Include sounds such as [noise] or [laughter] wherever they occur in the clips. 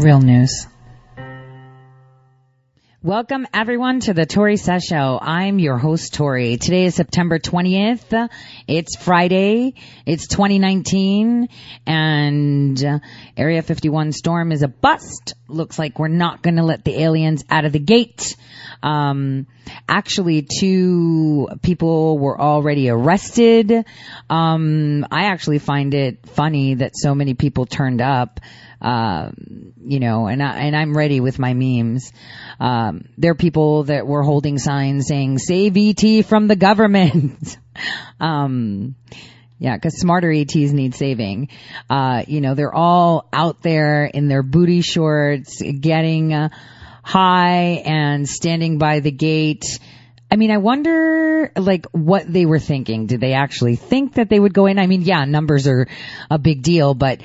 Real news. Welcome everyone to the Tore Says Show. I'm your host Tore. Today is September 20th. It's Friday. It's 2019 and uh, Area 51 storm is a bust. Looks like we're not going to let the aliens out of the gate. Um, actually two people were already arrested. Um, I actually find it funny that so many people turned up. Uh, you know, and I, and I'm ready with my memes. Um, there are people that were holding signs saying "Save ET from the government." [laughs] um, yeah, because smarter ETs need saving. Uh, you know, they're all out there in their booty shorts, getting uh, high and standing by the gate. I mean, I wonder, like, what they were thinking. Did they actually think that they would go in? I mean, yeah, numbers are a big deal, but,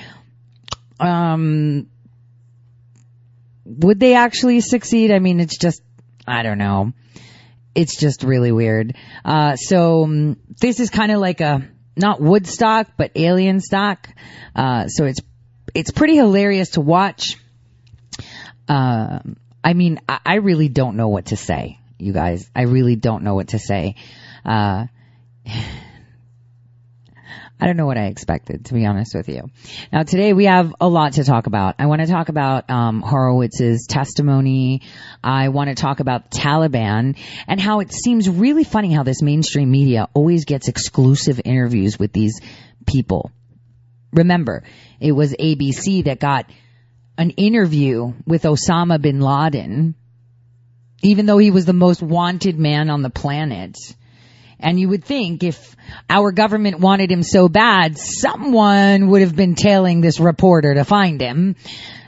um, would they actually succeed? I mean, it's just, I don't know. It's just really weird. Uh, so um, this is kind of like a, not Woodstock, but alien stock. Uh, so it's, it's pretty hilarious to watch. Uh, I mean, I, I really don't know what to say, you guys. I really don't know what to say. Uh, I don't know what I expected, to be honest with you. Now today we have a lot to talk about. I want to talk about um, Horowitz's testimony. I want to talk about Taliban and how it seems really funny how this mainstream media always gets exclusive interviews with these people. Remember, it was ABC that got an interview with Osama bin Laden, even though he was the most wanted man on the planet. And you would think if our government wanted him so bad, someone would have been tailing this reporter to find him.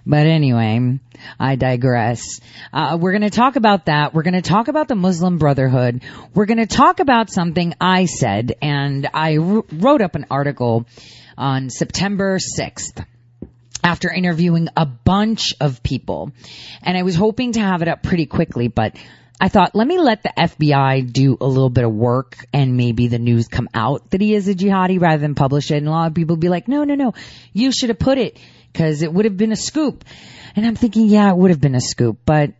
But anyway, I digress. Uh, we're going to talk about that. We're going to talk about the Muslim Brotherhood. We're going to talk about something I said, and I r- wrote up an article on September 6th after interviewing a bunch of people. And I was hoping to have it up pretty quickly, but I thought, let me let the FBI do a little bit of work and maybe the news come out that he is a jihadi rather than publish it. And a lot of people be like, no, no, no, you should have put it because it would have been a scoop. And I'm thinking, yeah, it would have been a scoop, but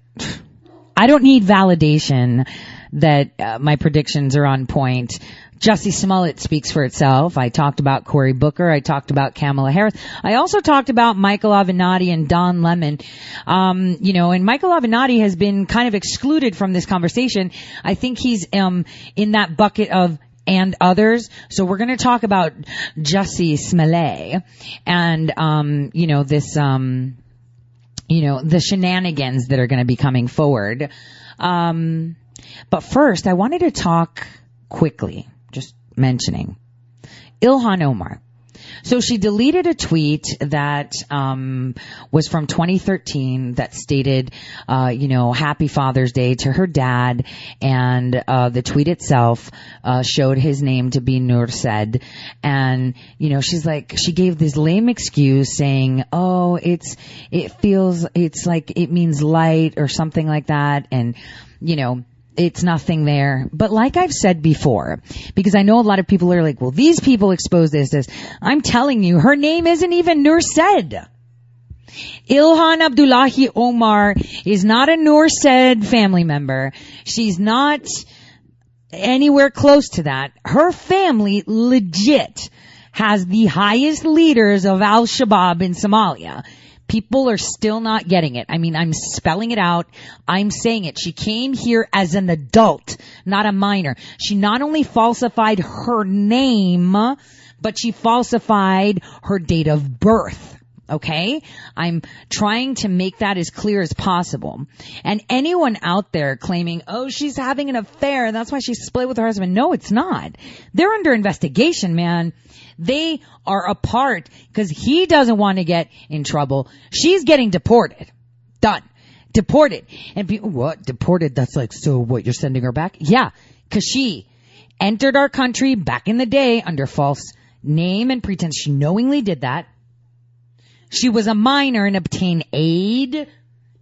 I don't need validation that uh, my predictions are on point. Jussie Smollett speaks for itself. I talked about Cory Booker. I talked about Kamala Harris. I also talked about Michael Avenatti and Don Lemon. Um, you know, and Michael Avenatti has been kind of excluded from this conversation. I think he's um in that bucket of and others. So we're going to talk about Jussie Smollett and um, you know this um, you know the shenanigans that are going to be coming forward. Um, but first, I wanted to talk quickly just mentioning. Ilhan Omar. So she deleted a tweet that um, was from 2013 that stated, uh, you know, Happy Father's Day to her dad, and uh, the tweet itself uh, showed his name to be Nur Said, and you know, she's like, she gave this lame excuse saying, oh, it's, it feels, it's like it means light or something like that, and you know it's nothing there. But like I've said before, because I know a lot of people are like, well, these people expose this, this. I'm telling you, her name isn't even Nur said. Ilhan Abdullahi Omar is not a Nur said family member. She's not anywhere close to that. Her family legit has the highest leaders of Al-Shabaab in Somalia. People are still not getting it. I mean, I'm spelling it out. I'm saying it. She came here as an adult, not a minor. She not only falsified her name, but she falsified her date of birth. Okay? I'm trying to make that as clear as possible. And anyone out there claiming, oh, she's having an affair, that's why she split with her husband. No, it's not. They're under investigation, man. They are apart because he doesn't want to get in trouble. She's getting deported. Done. Deported. And people, what? Deported? That's like, so what? You're sending her back? Yeah. Cause she entered our country back in the day under false name and pretense. She knowingly did that. She was a minor and obtained aid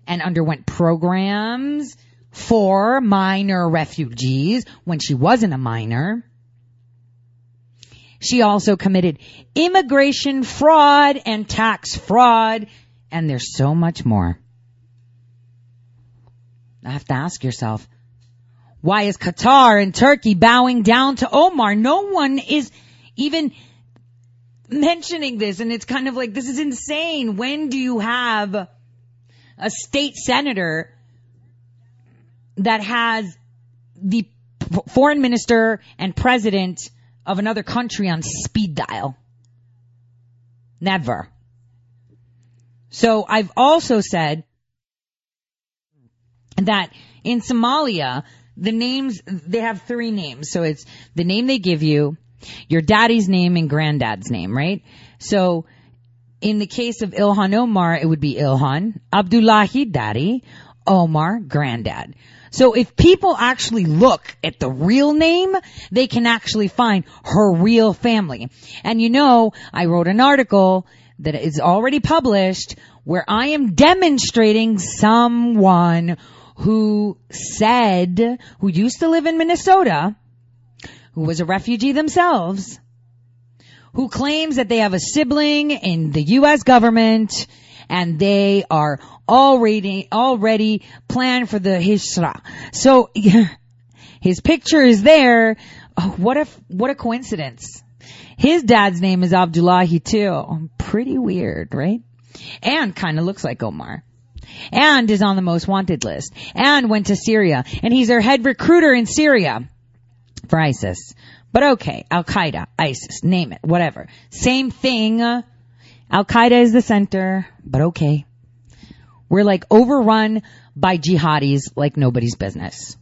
and underwent programs for minor refugees when she wasn't a minor. She also committed immigration fraud and tax fraud And there's so much more. I have to ask yourself, why is Qatar and Turkey bowing down to Omar? No one is even mentioning this and it's kind of like, this is insane. When do you have a state senator that has the foreign minister and president of another country on speed dial? Never. So I've also said that in Somalia, the names, they have three names. So it's the name they give you, your daddy's name and granddad's name, right? So in the case of Ilhan Omar, it would be Ilhan, Abdullahi, daddy, Omar, granddad. So if people actually look at the real name, they can actually find her real family. And you know, I wrote an article that is already published where I am demonstrating someone who said, who used to live in Minnesota, who was a refugee themselves, who claims that they have a sibling in the U.S. government and they are already, already planned for the Hijra. So, [laughs] his picture is there. Oh, what if, what a coincidence. His dad's name is Abdullahi too. Pretty weird, right? And kinda looks like Omar. And is on the most wanted list. And went to Syria. And he's their head recruiter in Syria for ISIS. But okay, Al Qaeda, ISIS, name it, whatever. Same thing. Al Qaeda is the center, but okay. We're like overrun by jihadis like nobody's business.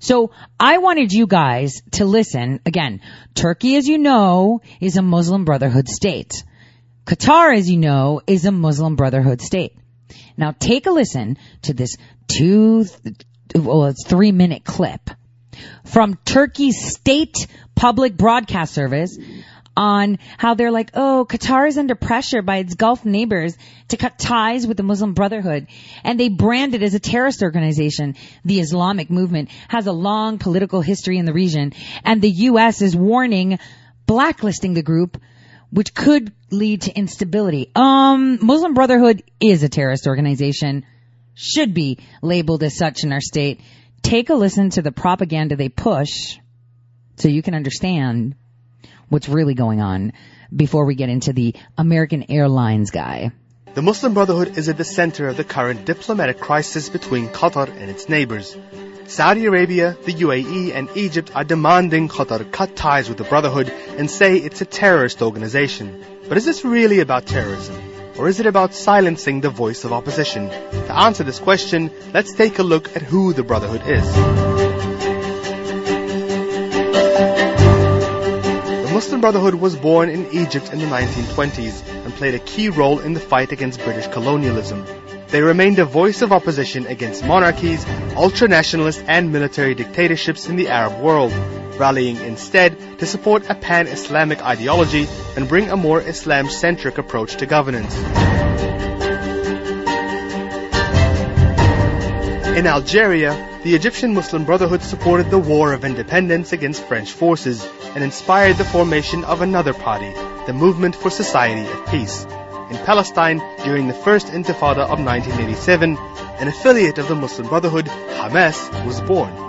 So I wanted you guys to listen. Again, Turkey, as you know, is a Muslim Brotherhood state. Qatar, as you know, is a Muslim Brotherhood state. Now take a listen to this two, well, it's three minute clip from Turkey's state public broadcast service on how they're like, oh, Qatar is under pressure by its Gulf neighbors to cut ties with the Muslim Brotherhood. And they brand it as a terrorist organization. The Islamic movement has a long political history in the region. And the U.S. is warning blacklisting the group, which could lead to instability. Um, Muslim Brotherhood is a terrorist organization, should be labeled as such in our state. Take a listen to the propaganda they push so you can understand what's really going on before we get into the American Airlines guy. The Muslim Brotherhood is at the center of the current diplomatic crisis between Qatar and its neighbors. Saudi Arabia, the UAE, and Egypt are demanding Qatar cut ties with the Brotherhood and say it's a terrorist organization. But is this really about terrorism? Or is it about silencing the voice of opposition? To answer this question, let's take a look at who the Brotherhood is. Muslim Brotherhood was born in Egypt in the 1920s and played a key role in the fight against British colonialism. They remained a voice of opposition against monarchies, ultra-nationalist and military dictatorships in the Arab world, rallying instead to support a pan-Islamic ideology and bring a more Islam-centric approach to governance. In Algeria, the Egyptian Muslim Brotherhood supported the War of Independence against French forces and inspired the formation of another party, the Movement for Society of Peace. In Palestine, during the First Intifada of 1987, an affiliate of the Muslim Brotherhood, Hamas, was born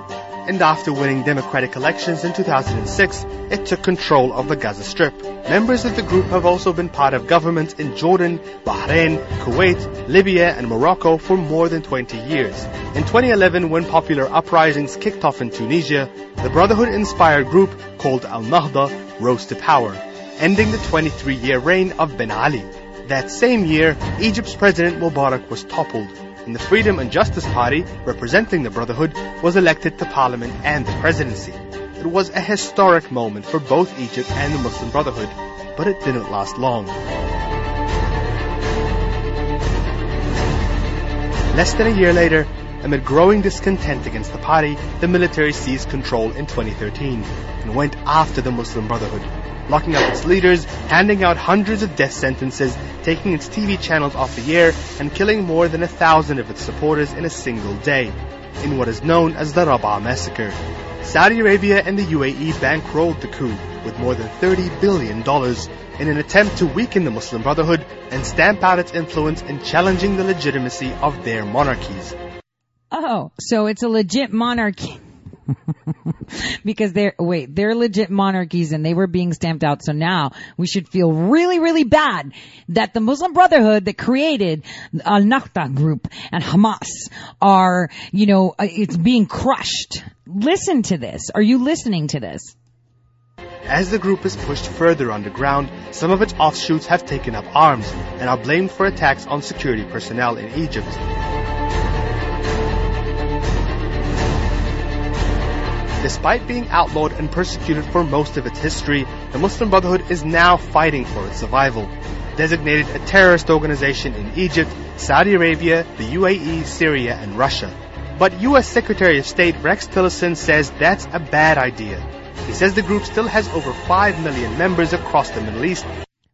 and after winning democratic elections in 2006, it took control of the Gaza Strip. Members of the group have also been part of governments in Jordan, Bahrain, Kuwait, Libya, and Morocco for more than 20 years. In 2011, when popular uprisings kicked off in Tunisia, the Brotherhood-inspired group called Al-Nahda rose to power, ending the 23-year reign of Ben Ali. That same year, Egypt's President Mubarak was toppled, and the Freedom and Justice Party, representing the Brotherhood, was elected to parliament and the presidency. It was a historic moment for both Egypt and the Muslim Brotherhood, but it didn't last long. Less than a year later, amid growing discontent against the party, the military seized control in 2013 and went after the Muslim Brotherhood, locking up its leaders, handing out hundreds of death sentences, taking its TV channels off the air, and killing more than a thousand of its supporters in a single day, in what is known as the Rabaa massacre. Saudi Arabia and the UAE bankrolled the coup with more than $30 billion in an attempt to weaken the Muslim Brotherhood and stamp out its influence in challenging the legitimacy of their monarchies. Oh, so it's a legit monarchy. [laughs] because they're, wait, they're legit monarchies and they were being stamped out. So now we should feel really, really bad that the Muslim Brotherhood that created Al Nahda group and Hamas are, you know, uh, it's being crushed. Listen to this. Are you listening to this? As the group is pushed further underground, some of its offshoots have taken up arms and are blamed for attacks on security personnel in Egypt. Despite being outlawed and persecuted for most of its history, the Muslim Brotherhood is now fighting for its survival. Designated a terrorist organization in Egypt, Saudi Arabia, the UAE, Syria, and Russia. But U.S. Secretary of State Rex Tillerson says that's a bad idea. He says the group still has over 5 million members across the Middle East.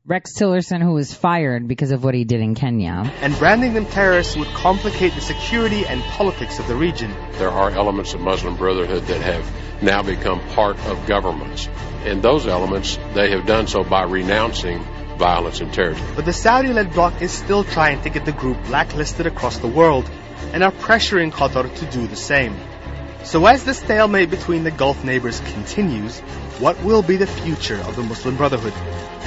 Rex Tillerson, who was fired because of what he did in Kenya. And branding them terrorists would complicate the security and politics of the region. There are elements of Muslim Brotherhood that have now become part of governments. And those elements, they have done so by renouncing violence and terrorism. But the Saudi-led bloc is still trying to get the group blacklisted across the world and are pressuring Qatar to do the same. So as the stalemate between the Gulf neighbors continues, what will be the future of the Muslim Brotherhood?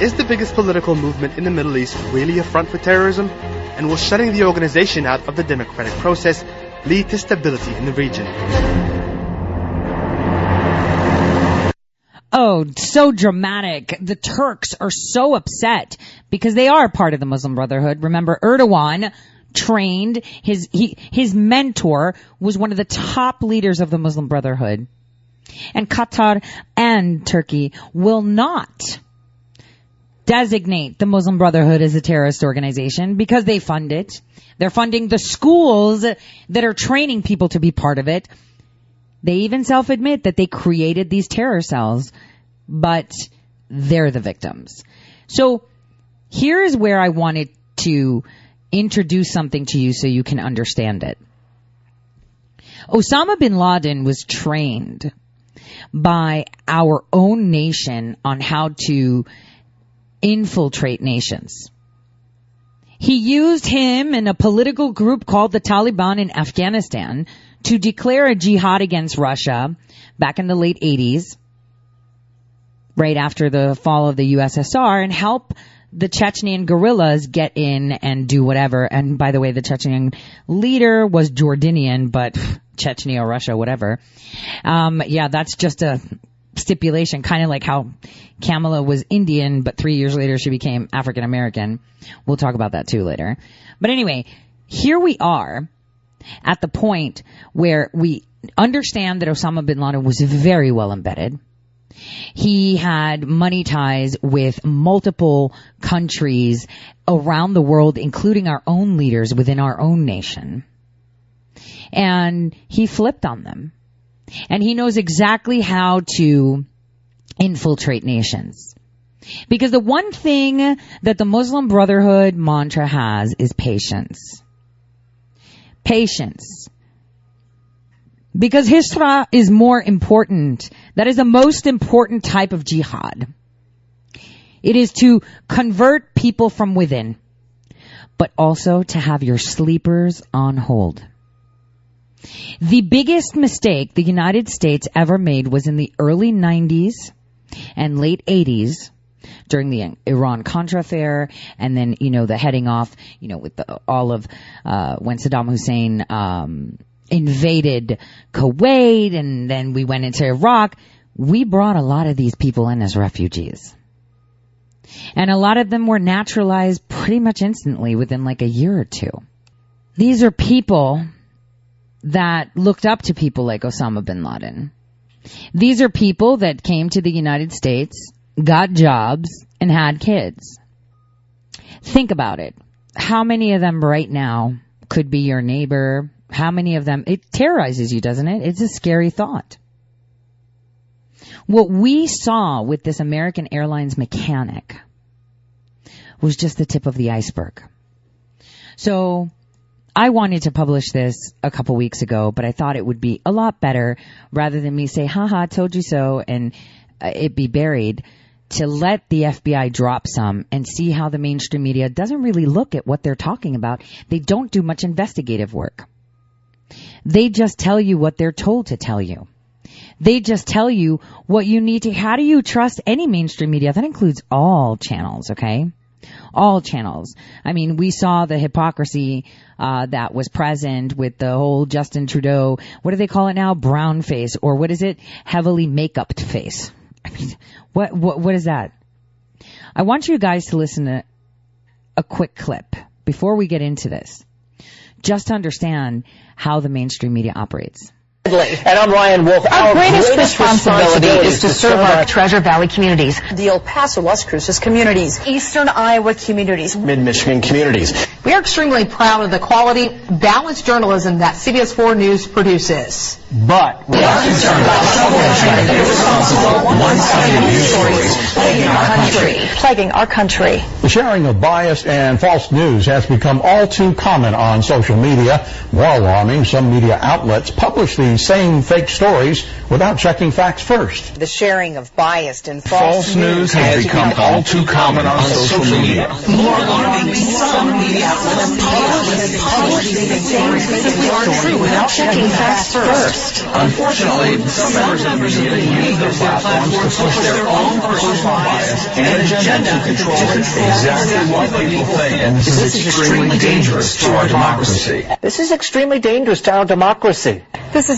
Is the biggest political movement in the Middle East really a front for terrorism? And will shutting the organization out of the democratic process lead to stability in the region? Oh, so dramatic. The Turks are so upset because they are part of the Muslim Brotherhood. Remember, Erdogan trained his he, his mentor was one of the top leaders of the Muslim Brotherhood. And Qatar and Turkey will not designate the Muslim Brotherhood as a terrorist organization because they fund it. They're funding the schools that are training people to be part of it. They even self-admit that they created these terror cells, but they're the victims. So here is where I wanted to introduce something to you so you can understand it. Osama bin Laden was trained by our own nation on how to infiltrate nations. He used him and a political group called the Taliban in Afghanistan to declare a jihad against Russia back in the late 80s, right after the fall of the USSR, and help the Chechnyan guerrillas get in and do whatever. And by the way, the Chechen leader was Jordanian, but [laughs] Chechnya, Russia, whatever. Um, yeah, that's just a stipulation, kind of like how Kamala was Indian, but three years later she became African American. We'll talk about that too later. But anyway, here we are at the point where we understand that Osama bin Laden was very well embedded. He had money ties with multiple countries around the world, including our own leaders within our own nation. And he flipped on them. And he knows exactly how to infiltrate nations. Because the one thing that the Muslim Brotherhood mantra has is patience. Patience. Because Hijra is more important. That is the most important type of jihad. It is to convert people from within, but also to have your sleepers on hold. The biggest mistake the United States ever made was in the early 90s and late 80s during the Iran Contra affair, and then you know the heading off, you know, with the, all of uh, when Saddam Hussein um, invaded Kuwait, and then we went into Iraq. We brought a lot of these people in as refugees. And a lot of them were naturalized pretty much instantly within like a year or two. These are people that looked up to people like Osama bin Laden. These are people that came to the United States, got jobs, and had kids. Think about it. How many of them right now could be your neighbor? How many of them, it terrorizes you, doesn't it? It's a scary thought. What we saw with this American Airlines mechanic was just the tip of the iceberg. So I wanted to publish this a couple weeks ago, but I thought it would be a lot better rather than me say, haha, told you so, and uh, it be buried to let the FBI drop some and see how the mainstream media doesn't really look at what they're talking about. They don't do much investigative work. They just tell you what they're told to tell you. They just tell you what you need to, how do you trust any mainstream media? That includes all channels, okay? All channels. I mean, we saw the hypocrisy, uh, that was present with the whole Justin Trudeau, what do they call it now? Brown face, or what is it? Heavily make-upped face. I mean, what, what, what is that? I want you guys to listen to a quick clip before we get into this. Just to understand how the mainstream media operates. And I'm Ryan Wolf. Our, our greatest, greatest responsibility, responsibility, is to, serve our Treasure Valley communities, the El Paso, Las Cruces communities, Eastern Iowa communities, Mid-Michigan communities. We are extremely proud of the quality, balanced journalism that CBS 4 News produces. But we are concerned about troubling irresponsible, one-sided news stories plaguing our country. Plaguing our country. The sharing of biased and false news has become all too common on social media. More alarming, some media outlets publish these same fake stories without checking facts first. The sharing of biased and false, false news has become all too common on social media. More alarming, some media outlets publish these same fake stories without checking facts first. Unfortunately, some members of the media use their platforms to push their own personal bias and agenda to control exactly what people think. And this is extremely dangerous to our democracy. This is extremely dangerous to our democracy. This is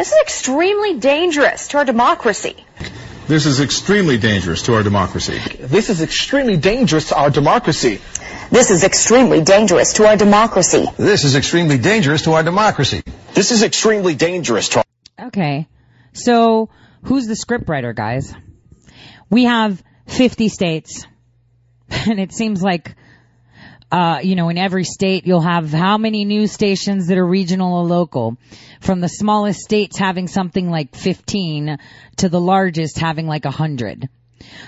This is extremely dangerous to our democracy. This is extremely dangerous to our democracy. This is extremely dangerous to our democracy. This is extremely dangerous to our democracy. This is extremely dangerous to our democracy. This is extremely dangerous to our... Okay. So, who's the scriptwriter, guys? We have 50 states. [laughs] And it seems like, uh, you know, in every state you'll have how many news stations that are regional or local? From the smallest states having something like 15 to the largest having like 100.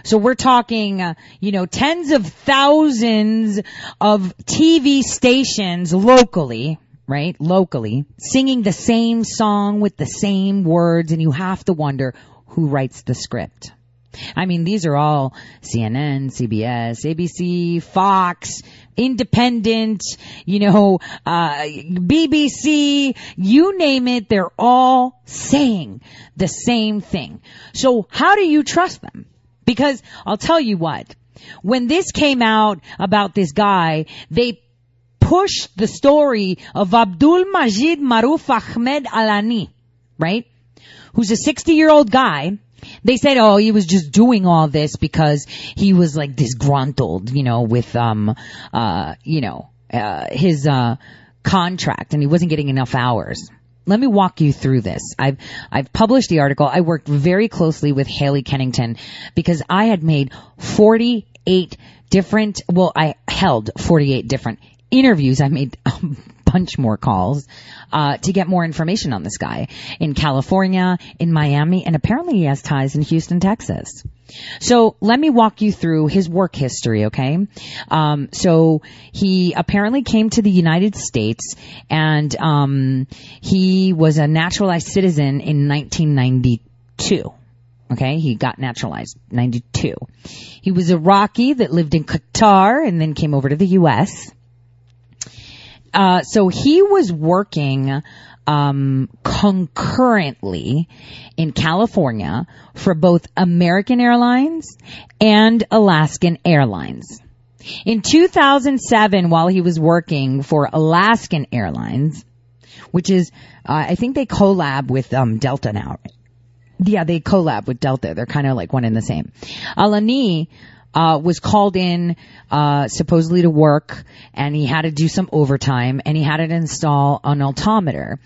So we're talking, uh, you know, tens of thousands of TV stations locally, right? Locally, singing the same song with the same words and you have to wonder who writes the script. I mean, these are all CNN, CBS, ABC, Fox, Independent, you know, uh, BBC, you name it, they're all saying the same thing. So how do you trust them? Because I'll tell you what, when this came out about this guy, they pushed the story of Abdul Majid Maruf Ahmed Alani, right? Who's a 60 year old guy they said, oh, he was just doing all this because he was like disgruntled, you know, with, um, uh, you know, uh, his, uh, contract and he wasn't getting enough hours. Let me walk you through this. I've, I've published the article. I worked very closely with Haley Kennington because I had made 48 different, well, I held 48 different interviews. I made a bunch more calls uh, to get more information on this guy in California, in Miami, and apparently he has ties in Houston, Texas. So let me walk you through his work history, okay? Um, so he apparently came to the United States and um, he was a naturalized citizen in 1992. Okay, he got naturalized 92. He was Iraqi that lived in Qatar and then came over to the U.S. Uh, so he was working um, concurrently in California for both American Airlines and Alaskan Airlines. In 2007, while he was working for Alaskan Airlines, which is, uh, I think they collab with um, Delta now. Yeah, they collab with Delta. They're kind of like one and the same. Alani uh, was called in uh, supposedly to work, and he had to do some overtime, and he had to install an altimeter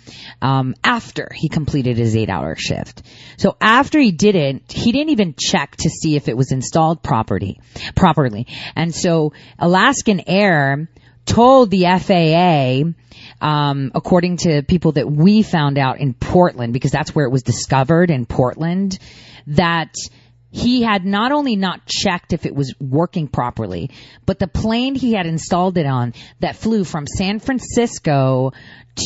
um, after he completed his eight-hour shift. So after he did it, he didn't even check to see if it was installed properly, properly. And so Alaskan Air told the FAA um, according to people that we found out in Portland, because that's where it was discovered in Portland, that he had not only not checked if it was working properly, but the plane he had installed it on that flew from San Francisco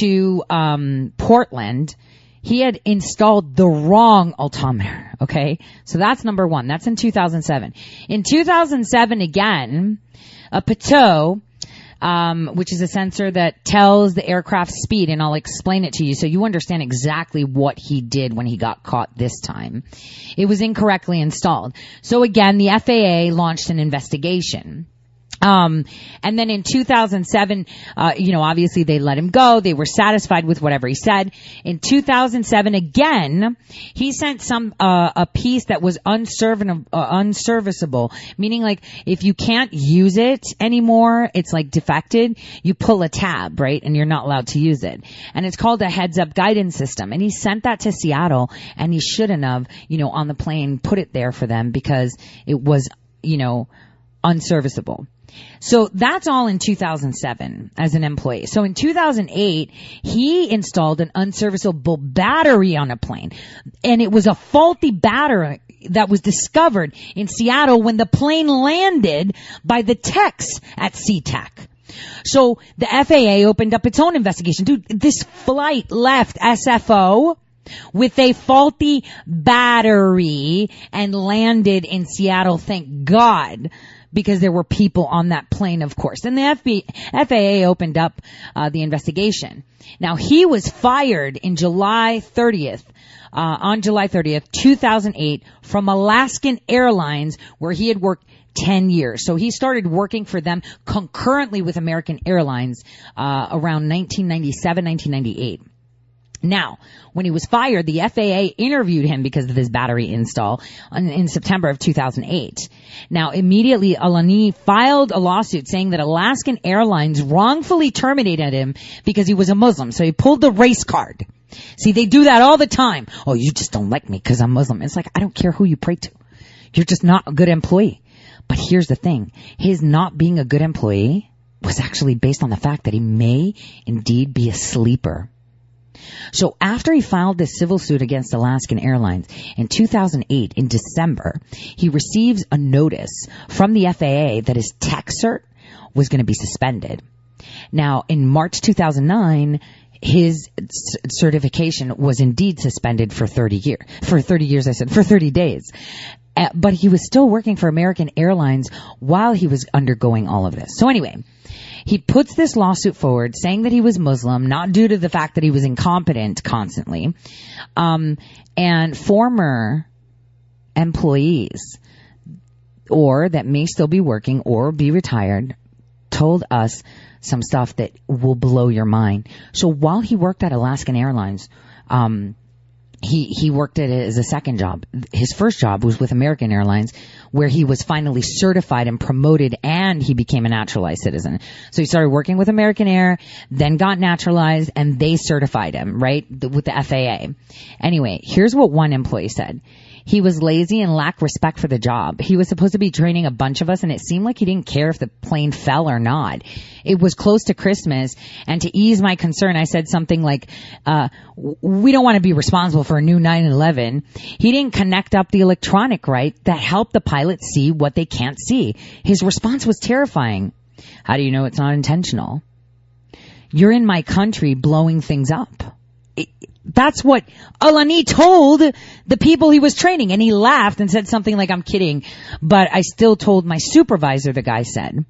to um, Portland, he had installed the wrong altimeter. Okay, so that's number one. That's in 2007. In 2007, again, a Pitot um, which is a sensor that tells the aircraft speed, and I'll explain it to you so you understand exactly what he did when he got caught this time. It was incorrectly installed. So again, the FAA launched an investigation. Um, and then in 2007, uh, you know, obviously they let him go. They were satisfied with whatever he said. In 2007, again, he sent some uh, a piece that was unserviceable, uh, unserviceable, meaning like if you can't use it anymore, it's like defected. You pull a tab, right, and you're not allowed to use it. And it's called a heads-up guidance system. And he sent that to Seattle, and he shouldn't have, you know, on the plane put it there for them because it was, you know, unserviceable. So that's all in 2007 as an employee. So in 2008, he installed an unserviceable battery on a plane and it was a faulty battery that was discovered in Seattle when the plane landed by the techs at SeaTac. So the FAA opened up its own investigation. Dude, this flight left SFO with a faulty battery and landed in Seattle. Thank God because there were people on that plane, of course. And the FAA opened up uh, the investigation. Now he was fired in July 30th. Uh, on July 30th, 2008, from Alaskan Airlines, where he had worked 10 years. So he started working for them concurrently with American Airlines uh, around 1997, 1998. Now, when he was fired, the FAA interviewed him because of his battery install in, September of 2008. Now, immediately, Alani filed a lawsuit saying that Alaskan Airlines wrongfully terminated him because he was a Muslim. So he pulled the race card. See, they do that all the time. Oh, you just don't like me because I'm Muslim. It's like, I don't care who you pray to. You're just not a good employee. But here's the thing. His not being a good employee was actually based on the fact that he may indeed be a sleeper. So after he filed this civil suit against Alaskan Airlines in 2008, in December, he receives a notice from the FAA that his tech cert was going to be suspended. Now, in March 2009, his certification was indeed suspended for 30 years. For 30 years, I said, for 30 days. Uh, but he was still working for American Airlines while he was undergoing all of this. So anyway, he puts this lawsuit forward saying that he was Muslim, not due to the fact that he was incompetent constantly. Um, and former employees or that may still be working or be retired told us some stuff that will blow your mind. So while he worked at Alaskan Airlines, um, he he worked at it as a second job. His first job was with American Airlines, where he was finally certified and promoted, and he became a naturalized citizen. So he started working with American Air, then got naturalized, and they certified him right with the FAA. Anyway, here's what one employee said. He was lazy and lacked respect for the job. He was supposed to be training a bunch of us and it seemed like he didn't care if the plane fell or not. It was close to Christmas and to ease my concern, I said something like, uh, we don't want to be responsible for a new 911. He didn't connect up the electronic right that helped the pilot see what they can't see. His response was terrifying. How do you know it's not intentional? You're in my country blowing things up. It, that's what Alani told the people he was training. And he laughed and said something like, I'm kidding. But I still told my supervisor, the guy said.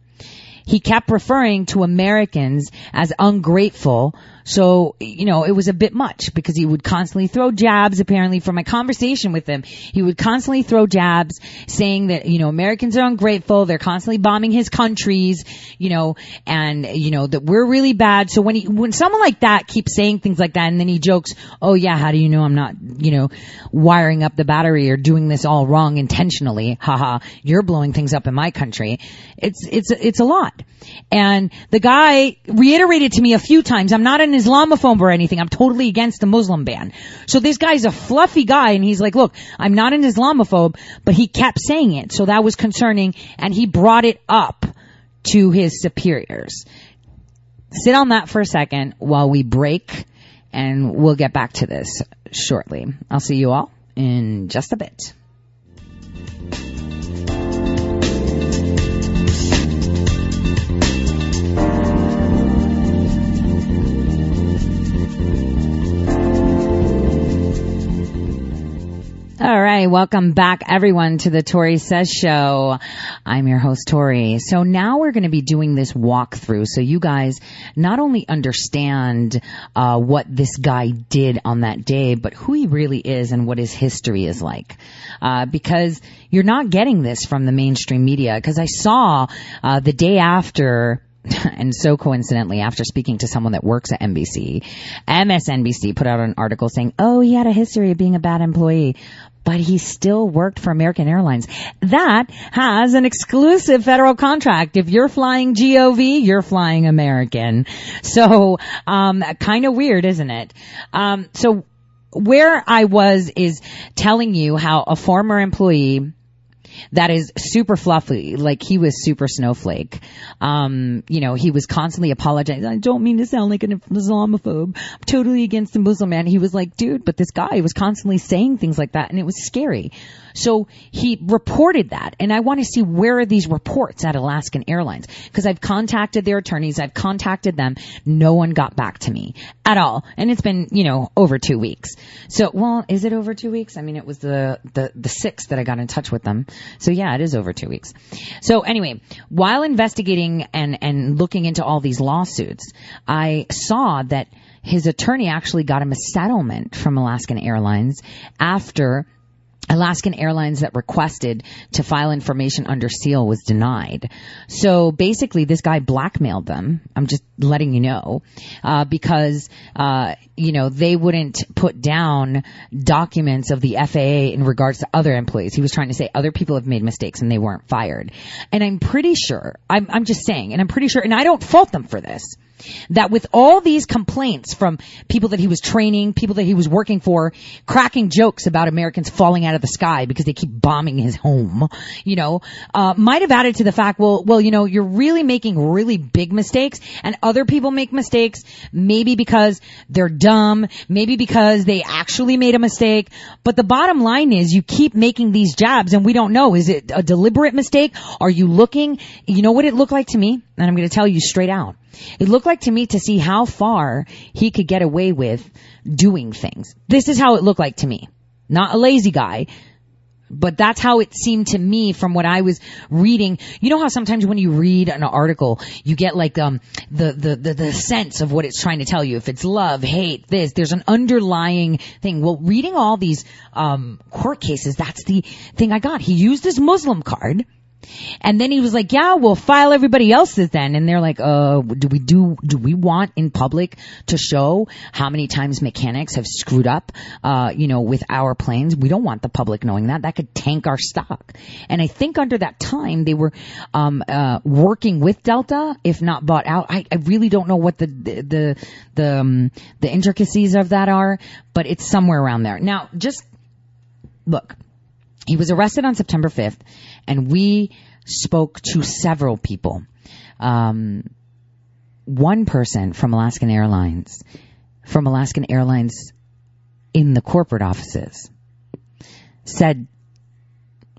He kept referring to Americans as ungrateful So, you know, it was a bit much because he would constantly throw jabs, apparently from my conversation with him. He would constantly throw jabs saying that, you know, Americans are ungrateful. They're constantly bombing his countries, you know, and, you know, that we're really bad. So when he, when someone like that keeps saying things like that and then he jokes, oh yeah, how do you know I'm not, you know, wiring up the battery or doing this all wrong intentionally? Haha, you're blowing things up in my country. It's, it's, it's a lot. And the guy reiterated to me a few times, I'm not an Islamophobe or anything. I'm totally against the Muslim ban. So this guy's a fluffy guy and he's like, look, I'm not an Islamophobe, but he kept saying it. So that was concerning and he brought it up to his superiors. Sit on that for a second while we break and we'll get back to this shortly. I'll see you all in just a bit. All right, welcome back everyone to the Tore Says Show. I'm your host Tore. So now we're going to be doing this walkthrough so you guys not only understand uh, what this guy did on that day, but who he really is and what his history is like. Uh, because you're not getting this from the mainstream media. Because I saw uh, the day after [laughs] and so coincidentally, after speaking to someone that works at NBC, MSNBC put out an article saying, oh, he had a history of being a bad employee but he still worked for American Airlines. That has an exclusive federal contract. If you're flying GOV, you're flying American. So, um, kind of weird, isn't it? Um, so where I was is telling you how a former employee that is super fluffy. Like he was super snowflake. Um, you know, he was constantly apologizing. I don't mean to sound like an Islamophobe. I'm totally against the Muslim man. He was like, dude, but this guy was constantly saying things like that and it was scary. So he reported that and I want to see where are these reports at Alaskan Airlines because I've contacted their attorneys. I've contacted them. No one got back to me at all. And it's been, you know, over two weeks. So, well, is it over two weeks? I mean, it was the, the, the sixth that I got in touch with them. So yeah, it is over two weeks. So anyway, while investigating and, and looking into all these lawsuits, I saw that his attorney actually got him a settlement from Alaskan Airlines after Alaskan Airlines that requested to file information under seal was denied. So basically, this guy blackmailed them. I'm just letting you know, uh, because uh, you know they wouldn't put down documents of the FAA in regards to other employees. He was trying to say other people have made mistakes and they weren't fired. And I'm pretty sure. I'm, I'm just saying, and I'm pretty sure, and I don't fault them for this that with all these complaints from people that he was training, people that he was working for, cracking jokes about Americans falling out of the sky because they keep bombing his home, you know, uh, might have added to the fact, well, well, you know, you're really making really big mistakes and other people make mistakes, maybe because they're dumb, maybe because they actually made a mistake. But the bottom line is you keep making these jabs and we don't know. Is it a deliberate mistake? Are you looking? You know what it looked like to me? And I'm going to tell you straight out. It looked like to me to see how far he could get away with doing things. This is how it looked like to me. Not a lazy guy, but that's how it seemed to me from what I was reading. You know how sometimes when you read an article, you get like um the the the, the sense of what it's trying to tell you. If it's love, hate, this, there's an underlying thing. Well, reading all these um court cases, that's the thing I got. He used his Muslim card and then he was like, yeah, we'll file everybody else's then. And they're like, uh, do we do, do we want in public to show how many times mechanics have screwed up, uh, you know, with our planes? We don't want the public knowing that. That could tank our stock. And I think under that time they were, um, uh, working with Delta, if not bought out. I, I really don't know what the, the, the, the, um, the intricacies of that are, but it's somewhere around there. Now, just look, he was arrested on September 5th and we spoke to several people. Um, one person from Alaskan Airlines, from Alaskan Airlines in the corporate offices, said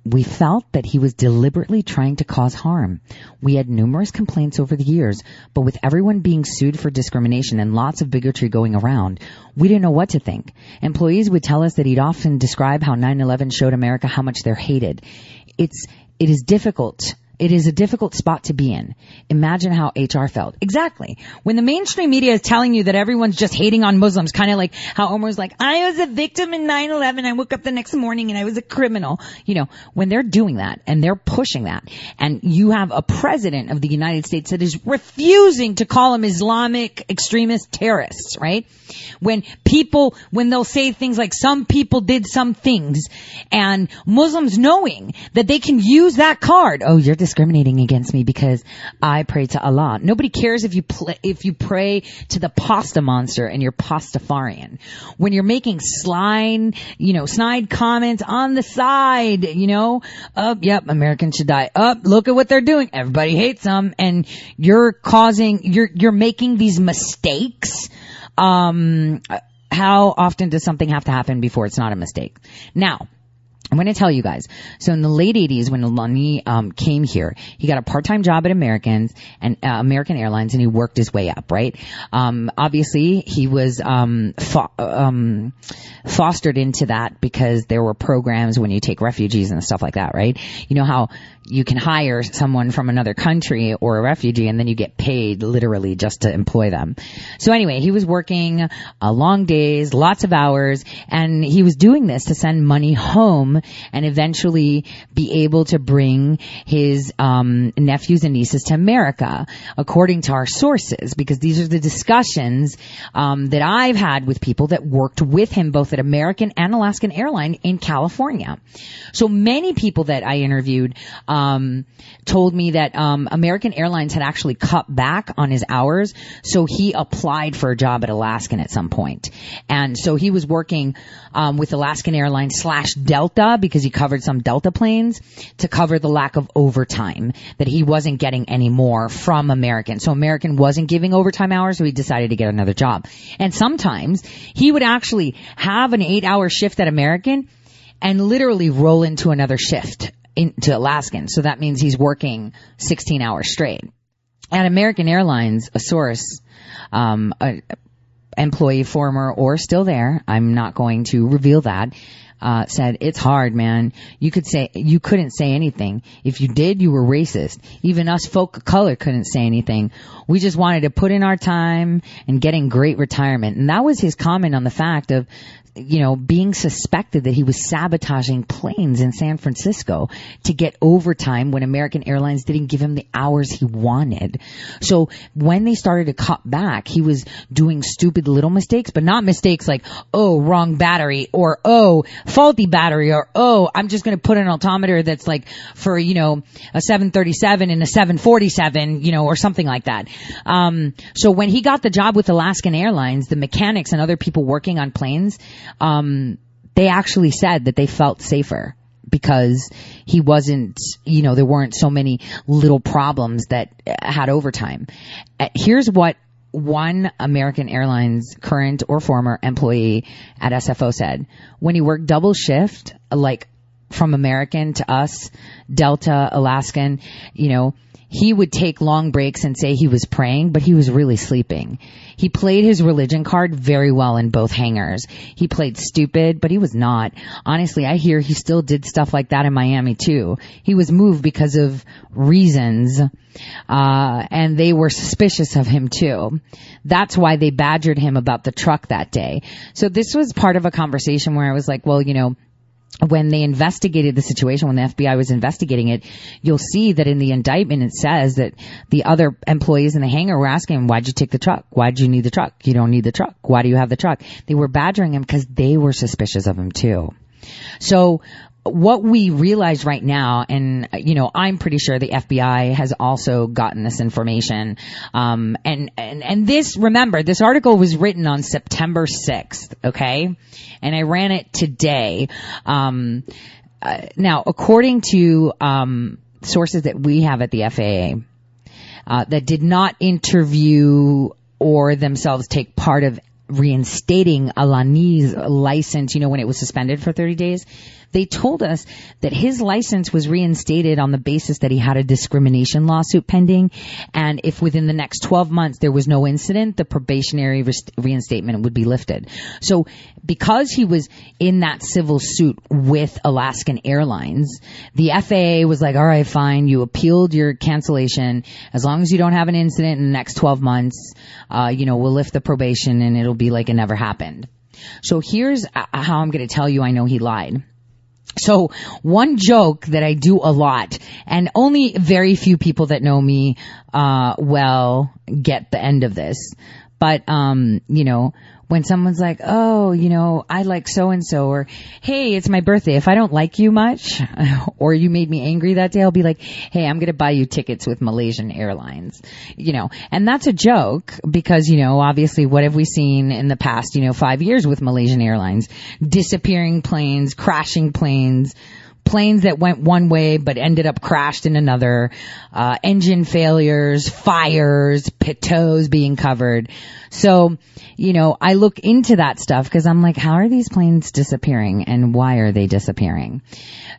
we felt that he was deliberately trying to cause harm. We had numerous complaints over the years, but with everyone being sued for discrimination and lots of bigotry going around, we didn't know what to think. Employees would tell us that he'd often describe how 9-11 showed America how much they're hated. It's, it is difficult it is a difficult spot to be in. Imagine how HR felt. Exactly. When the mainstream media is telling you that everyone's just hating on Muslims, kind of like how Omar's like, I was a victim in 9-11. I woke up the next morning and I was a criminal. You know, when they're doing that and they're pushing that and you have a president of the United States that is refusing to call them Islamic extremist terrorists, right? When people, when they'll say things like some people did some things and Muslims knowing that they can use that card. Oh, you're discriminating against me because I pray to Allah. Nobody cares if you pl- if you pray to the pasta monster and you're pastafarian. When you're making slide, you know, snide comments on the side, you know, up, yep, Americans should die. Up, look at what they're doing. Everybody hates them and you're causing, you're, you're making these mistakes. Um, how often does something have to happen before it's not a mistake? Now, I'm going to tell you guys. So in the late 80s, when Alani um, came here, he got a part-time job at Americans and uh, American Airlines, and he worked his way up. Right? Um, obviously, he was um, fo- um, fostered into that because there were programs when you take refugees and stuff like that. Right? You know how you can hire someone from another country or a refugee, and then you get paid literally just to employ them. So anyway, he was working uh, long days, lots of hours, and he was doing this to send money home and eventually be able to bring his um, nephews and nieces to America, according to our sources, because these are the discussions um, that I've had with people that worked with him both at American and Alaskan Airline in California. So many people that I interviewed um, told me that um, American Airlines had actually cut back on his hours, so he applied for a job at Alaskan at some point, and so he was working um, with Alaskan Airlines slash Delta because he covered some Delta planes to cover the lack of overtime that he wasn't getting anymore from American. So American wasn't giving overtime hours, so he decided to get another job. And sometimes he would actually have an eight hour shift at American and literally roll into another shift into Alaskan. So that means he's working 16 hours straight. At American Airlines, a source, um, a employee, former or still there, I'm not going to reveal that, uh, said, it's hard, man. You could say, you couldn't say anything. If you did, you were racist. Even us folk of color couldn't say anything. We just wanted to put in our time and getting great retirement. And that was his comment on the fact of you know, being suspected that he was sabotaging planes in San Francisco to get overtime when American Airlines didn't give him the hours he wanted. So when they started to cut back, he was doing stupid little mistakes, but not mistakes like, oh, wrong battery or, oh, faulty battery or, oh, I'm just going to put an altimeter that's like for, you know, a 737 and a 747, you know, or something like that. Um, so when he got the job with Alaskan Airlines, the mechanics and other people working on planes, um, they actually said that they felt safer because he wasn't, you know, there weren't so many little problems that had overtime. Uh, here's what one American Airlines current or former employee at SFO said. When he worked double shift, like from American to us, Delta, Alaskan, you know, he would take long breaks and say he was praying, but he was really sleeping. He played his religion card very well in both hangars. He played stupid, but he was not. Honestly, I hear he still did stuff like that in Miami too. He was moved because of reasons, uh, and they were suspicious of him too. That's why they badgered him about the truck that day. So this was part of a conversation where I was like, well, you know, when they investigated the situation, when the FBI was investigating it, you'll see that in the indictment it says that the other employees in the hangar were asking him, why'd you take the truck? Why'd you need the truck? You don't need the truck. Why do you have the truck? They were badgering him because they were suspicious of him too. So what we realize right now, and you know, I'm pretty sure the FBI has also gotten this information. Um, and and and this, remember, this article was written on September 6th, okay, and I ran it today. Um, uh, now, according to um, sources that we have at the FAA, uh, that did not interview or themselves take part of reinstating Alani's license, you know, when it was suspended for 30 days they told us that his license was reinstated on the basis that he had a discrimination lawsuit pending. And if within the next 12 months there was no incident, the probationary reinstatement would be lifted. So because he was in that civil suit with Alaskan Airlines, the FAA was like, all right, fine, you appealed your cancellation. As long as you don't have an incident in the next 12 months, uh, you know, we'll lift the probation and it'll be like it never happened. So here's uh, how I'm going to tell you I know he lied. So one joke that I do a lot, and only very few people that know me uh, well get the end of this. But um, you know, when someone's like, "Oh, you know, I like so and so," or "Hey, it's my birthday." If I don't like you much, [laughs] or you made me angry that day, I'll be like, "Hey, I'm gonna buy you tickets with Malaysian Airlines," you know, and that's a joke because you know, obviously, what have we seen in the past, you know, five years with Malaysian Airlines? Disappearing planes, crashing planes planes that went one way but ended up crashed in another, uh, engine failures, fires, pitots being covered. So, you know, I look into that stuff because I'm like, how are these planes disappearing and why are they disappearing?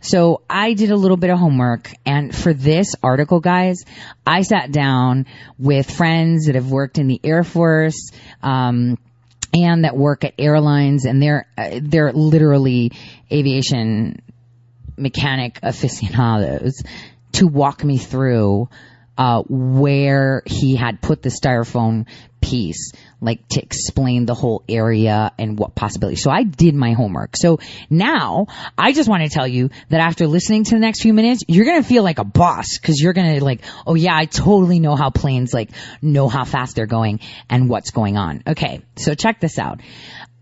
So I did a little bit of homework and for this article, guys, I sat down with friends that have worked in the Air Force, um, and that work at airlines and they're, uh, they're literally aviation mechanic aficionados to walk me through uh, where he had put the styrofoam piece, like to explain the whole area and what possibilities. So I did my homework. So now I just want to tell you that after listening to the next few minutes, you're going to feel like a boss because you're going to like, oh yeah, I totally know how planes like know how fast they're going and what's going on. Okay. So check this out.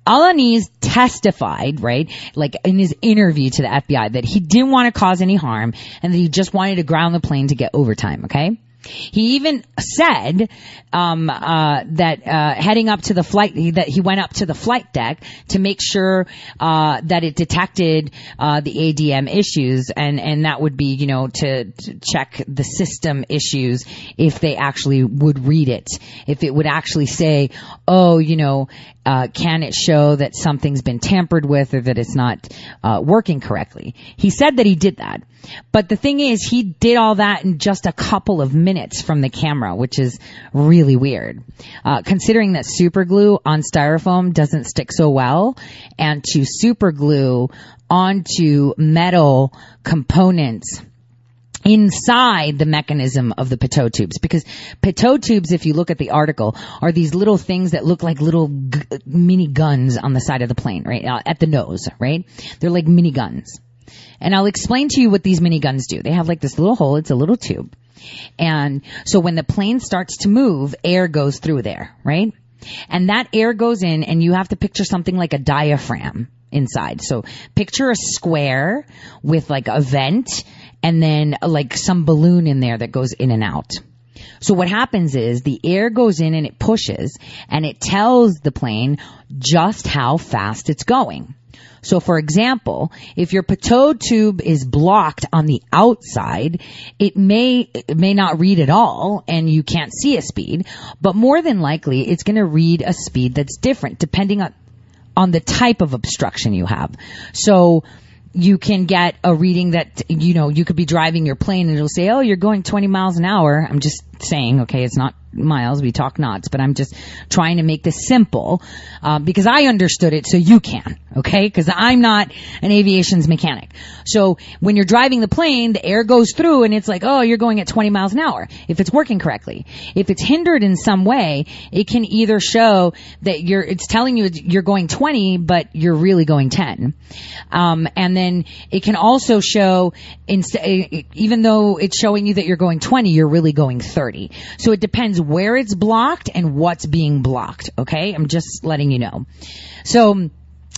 Alanis testified, right, like in his interview to the FBI that he didn't want to cause any harm and that he just wanted to ground the plane to get overtime, okay? He even said um, uh, that uh, heading up to the flight, that he went up to the flight deck to make sure uh, that it detected uh, the ADM issues, and and that would be, you know, to, to, check the system issues if they actually would read it, if it would actually say, oh, you know, uh, can it show that something's been tampered with or that it's not uh, working correctly? He said that he did that. But the thing is, he did all that in just a couple of minutes from the camera, which is really weird. Uh, considering that super glue on styrofoam doesn't stick so well, and to super glue onto metal components inside the mechanism of the pitot tubes. Because pitot tubes if you look at the article are these little things that look like little g- mini guns on the side of the plane right? Uh, at the nose right? They're like mini guns. And I'll explain to you what these mini guns do. They have like this little hole. It's a little tube. And so when the plane starts to move air goes through there right? And that air goes in and you have to picture something like a diaphragm inside. So picture a square with like a vent and then like some balloon in there that goes in and out. So what happens is the air goes in and it pushes and it tells the plane just how fast it's going. So for example, if your pitot tube is blocked on the outside, it may, it may not read at all and you can't see a speed, but more than likely it's going to read a speed that's different depending on, on the type of obstruction you have. So you can get a reading that, you know, you could be driving your plane and it'll say, oh, you're going 20 miles an hour. I'm just saying, okay, it's not miles, we talk knots, but I'm just trying to make this simple, uh, because I understood it so you can, okay? Because I'm not an aviation's mechanic. So when you're driving the plane, the air goes through and it's like, oh, you're going at 20 miles an hour, if it's working correctly. If it's hindered in some way, it can either show that you're, it's telling you you're going 20, but you're really going 10. Um, and then it can also show, inst- even though it's showing you that you're going 20, you're really going 30. So it depends where it's blocked and what's being blocked. Okay. I'm just letting you know. So,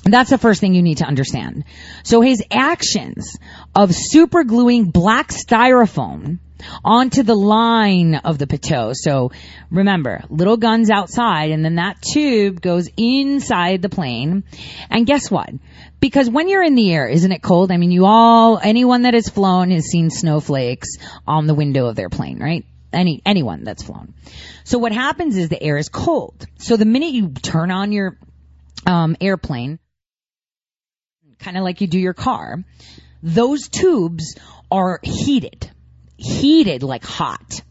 that's the first thing you need to understand. So his actions of super gluing black styrofoam onto the line of the pitot. So remember, little guns outside and then that tube goes inside the plane. And guess what? Because when you're in the air, isn't it cold? I mean, you all, anyone that has flown has seen snowflakes on the window of their plane, right? Any, anyone that's flown. So what happens is the air is cold. So the minute you turn on your um, airplane, kind of like you do your car, those tubes are heated, heated like hot.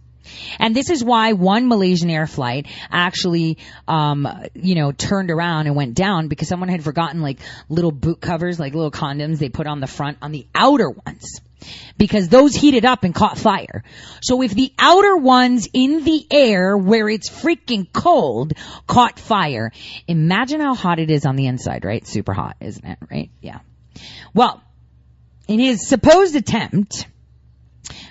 And this is why one Malaysian Air flight actually, um, you know, turned around and went down because someone had forgotten like little boot covers, like little condoms they put on the front on the outer ones. Because those heated up and caught fire. So if the outer ones in the air where it's freaking cold caught fire, imagine how hot it is on the inside, right? Super hot, isn't it? Right? Yeah. Well, in his supposed attempt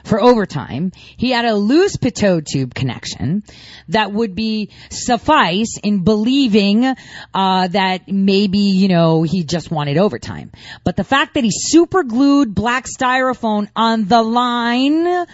for overtime, he had a loose pitot tube connection that would be suffice in believing uh, that maybe you know he just wanted overtime. But the fact that he super glued black styrofoam on the line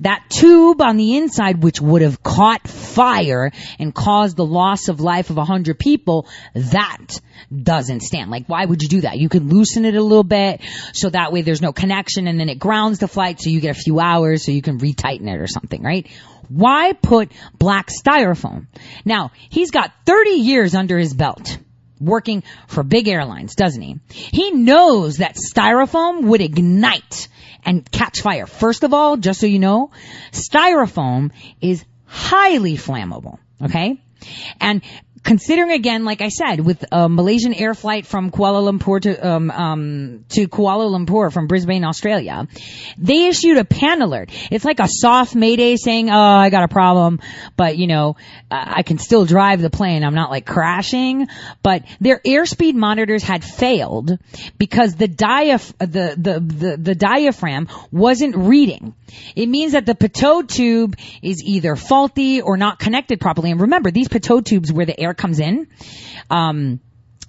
that tube on the inside, which would have caught fire and caused the loss of life of a hundred people, that doesn't stand. Like, why would you do that? You can loosen it a little bit so that way there's no connection and then it grounds the flight so you get a few hours so you can retighten it or something, right? Why put black styrofoam? Now, he's got 30 years under his belt working for big airlines, doesn't he? He knows that styrofoam would ignite and catch fire. First of all, just so you know, styrofoam is highly flammable. Okay? And considering again, like I said, with a Malaysian air flight from Kuala Lumpur to um, um, to Kuala Lumpur from Brisbane, Australia, they issued a pan alert. It's like a soft mayday saying, "Oh, I got a problem, but you know, I can still drive the plane. I'm not like crashing." But their airspeed monitors had failed because the diaph- the, the the the diaphragm wasn't reading. It means that the pitot tube is either faulty or not connected properly. And remember, these pitot tubes where the air comes in, um,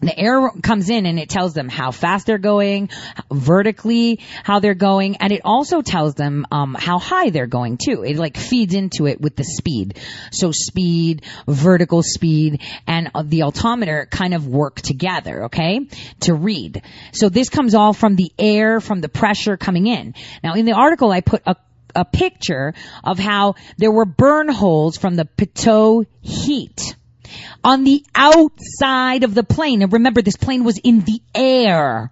the air comes in and it tells them how fast they're going, vertically how they're going, and it also tells them um, how high they're going too. It like feeds into it with the speed. So speed, vertical speed, and uh, the altimeter kind of work together, okay, to read. So this comes all from the air, from the pressure coming in. Now in the article I put a a picture of how there were burn holes from the pitot heat on the outside of the plane. And remember, this plane was in the air.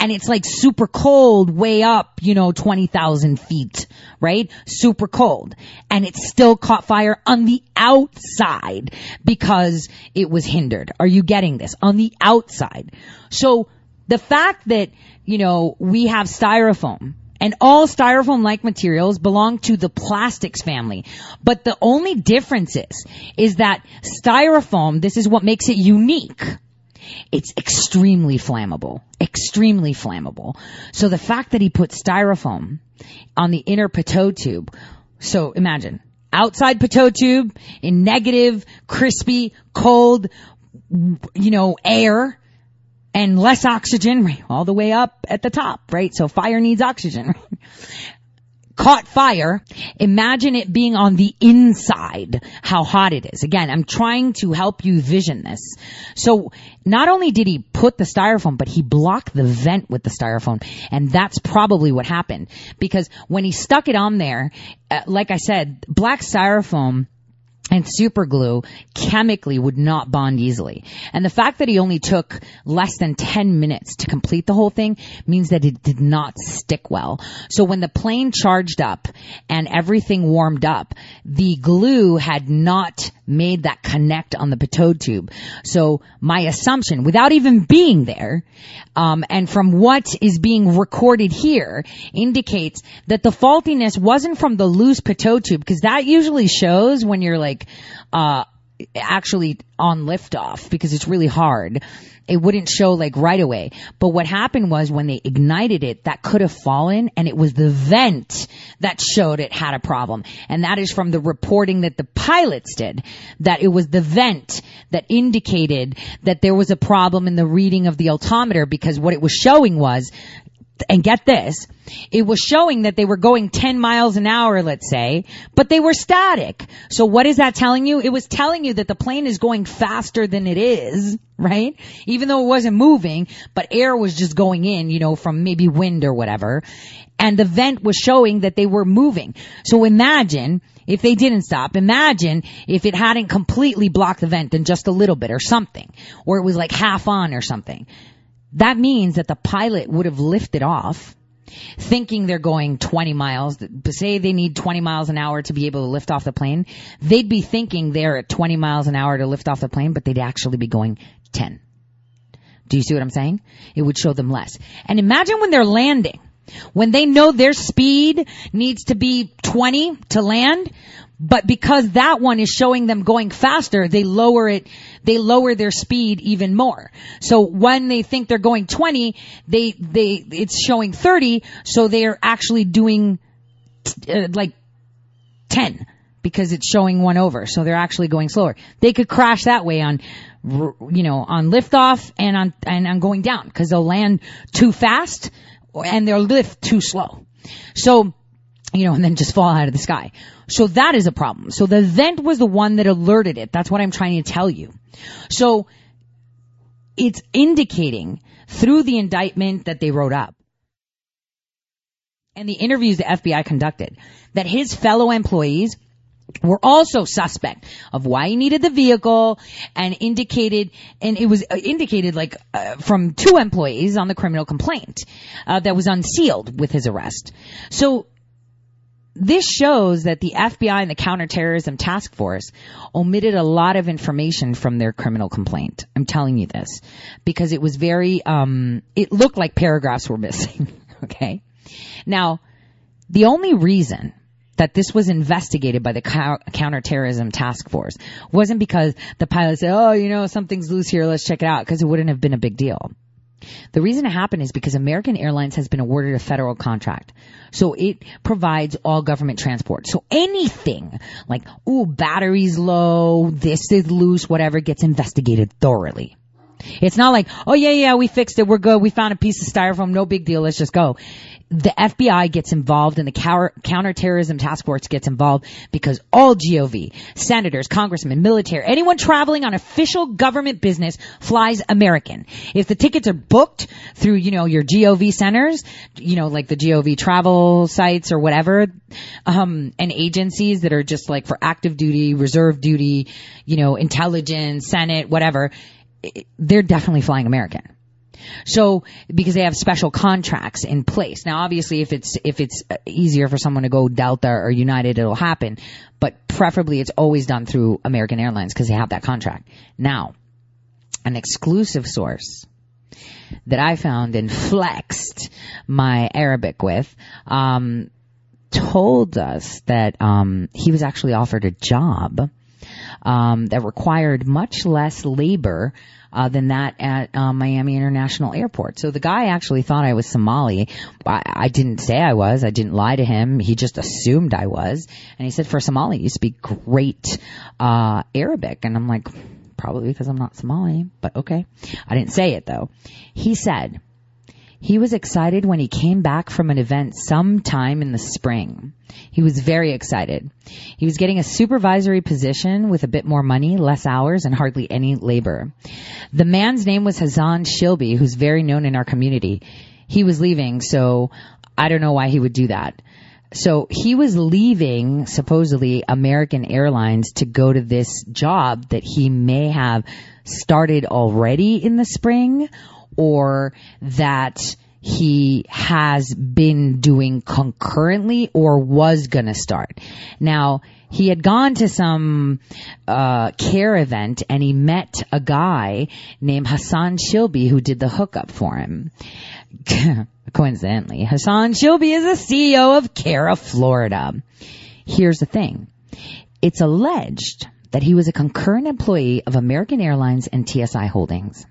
And it's like super cold way up, you know, 20,000 feet, right? Super cold. And it still caught fire on the outside because it was hindered. Are you getting this? On the outside. So the fact that, you know, we have styrofoam and all styrofoam-like materials belong to the plastics family. But the only difference is, is that styrofoam, this is what makes it unique. It's extremely flammable. Extremely flammable. So the fact that he put styrofoam on the inner pitot tube, so imagine, outside pitot tube in negative, crispy, cold, you know, air, and less oxygen all the way up at the top, right? So fire needs oxygen. [laughs] Caught fire. Imagine it being on the inside, how hot it is. Again, I'm trying to help you vision this. So not only did he put the styrofoam, but he blocked the vent with the styrofoam. And that's probably what happened. Because when he stuck it on there, uh, like I said, black styrofoam and super glue chemically would not bond easily. And the fact that he only took less than 10 minutes to complete the whole thing means that it did not stick well. So when the plane charged up and everything warmed up, the glue had not made that connect on the pitot tube. So my assumption, without even being there, um, and from what is being recorded here, indicates that the faultiness wasn't from the loose pitot tube, because that usually shows when you're like, uh, actually on liftoff, because it's really hard it wouldn't show like right away. But what happened was when they ignited it, that could have fallen and it was the vent that showed it had a problem. And that is from the reporting that the pilots did, that it was the vent that indicated that there was a problem in the reading of the altimeter because what it was showing was and get this, it was showing that they were going 10 miles an hour, let's say, but they were static. So what is that telling you? It was telling you that the plane is going faster than it is, right? Even though it wasn't moving, but air was just going in, you know, from maybe wind or whatever. And the vent was showing that they were moving. So imagine if they didn't stop. Imagine if it hadn't completely blocked the vent and just a little bit or something, or it was like half on or something. That means that the pilot would have lifted off thinking they're going 20 miles, say they need 20 miles an hour to be able to lift off the plane, they'd be thinking they're at 20 miles an hour to lift off the plane, but they'd actually be going 10. Do you see what I'm saying? It would show them less. And imagine when they're landing, when they know their speed needs to be 20 to land, but because that one is showing them going faster, they lower it, they lower their speed even more. So when they think they're going 20, they, they, it's showing 30, so they're actually doing, uh, like 10 because it's showing one over. So they're actually going slower. They could crash that way on, you know, on liftoff and on, and on going down because they'll land too fast and they'll lift too slow. So, you know, and then just fall out of the sky. So that is a problem. So the vent was the one that alerted it. That's what I'm trying to tell you. So it's indicating through the indictment that they wrote up and the interviews the FBI conducted that his fellow employees were also suspect of why he needed the vehicle and indicated, and it was uh, indicated like uh, from two employees on the criminal complaint uh, that was unsealed with his arrest. So this shows that the FBI and the counterterrorism task force omitted a lot of information from their criminal complaint. I'm telling you this because it was very, um, it looked like paragraphs were [laughs] missing. okay. Now, the only reason that this was investigated by the counterterrorism task force wasn't because the pilot said, oh, you know, something's loose here, let's check it out, because it wouldn't have been a big deal. The reason it happened is because American Airlines has been awarded a federal contract. So it provides all government transport. So anything like, ooh, battery's low, this is loose, whatever gets investigated thoroughly. It's not like, oh yeah, yeah, we fixed it, we're good, we found a piece of styrofoam, no big deal, let's just go the FBI gets involved and the counterterrorism task force gets involved because all GOV, senators, congressmen, military, anyone traveling on official government business flies American. If the tickets are booked through, you know, your GOV centers, you know, like the GOV travel sites or whatever, um, and agencies that are just like for active duty, reserve duty, you know, intelligence, Senate, whatever, they're definitely flying American. So, because they have special contracts in place. Now, obviously, if it's, if it's easier for someone to go Delta or United, it'll happen. But preferably it's always done through American Airlines because they have that contract. Now, an exclusive source that I found and flexed my Arabic with, um, told us that, um, he was actually offered a job, um, that required much less labor uh, than that at uh, Miami International Airport. So the guy actually thought I was Somali. I, I didn't say I was. I didn't lie to him. He just assumed I was. And he said, for Somali, you speak great uh, Arabic. And I'm like, probably because I'm not Somali, but okay. I didn't say it though. He said, he was excited when he came back from an event sometime in the spring. He was very excited. He was getting a supervisory position with a bit more money, less hours, and hardly any labor. The man's name was Hassan Shibly, who's very known in our community. He was leaving, so I don't know why he would do that. So he was leaving supposedly American Airlines to go to this job that he may have started already in the spring or that he has been doing concurrently or was gonna start. Now, he had gone to some uh, CAIR event and he met a guy named Hassan Shibly who did the hookup for him. [laughs] Coincidentally, Hassan Shibly is the CEO of CAIR of Florida. Here's the thing. It's alleged that he was a concurrent employee of American Airlines and TSI Holdings.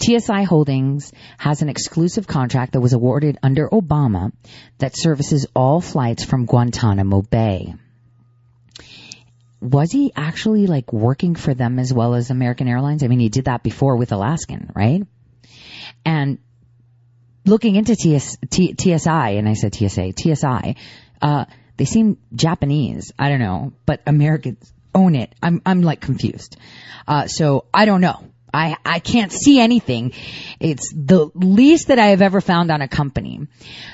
TSI Holdings has an exclusive contract that was awarded under Obama that services all flights from Guantanamo Bay. Was he actually like working for them as well as American Airlines? I mean, he did that before with Alaskan, right? And looking into TS, T, TSI, and I said TSA, TSI, uh, they seem Japanese. I don't know, but Americans own it. I'm, I'm like confused. Uh, so I don't know. I, I can't see anything. It's the least that I have ever found on a company.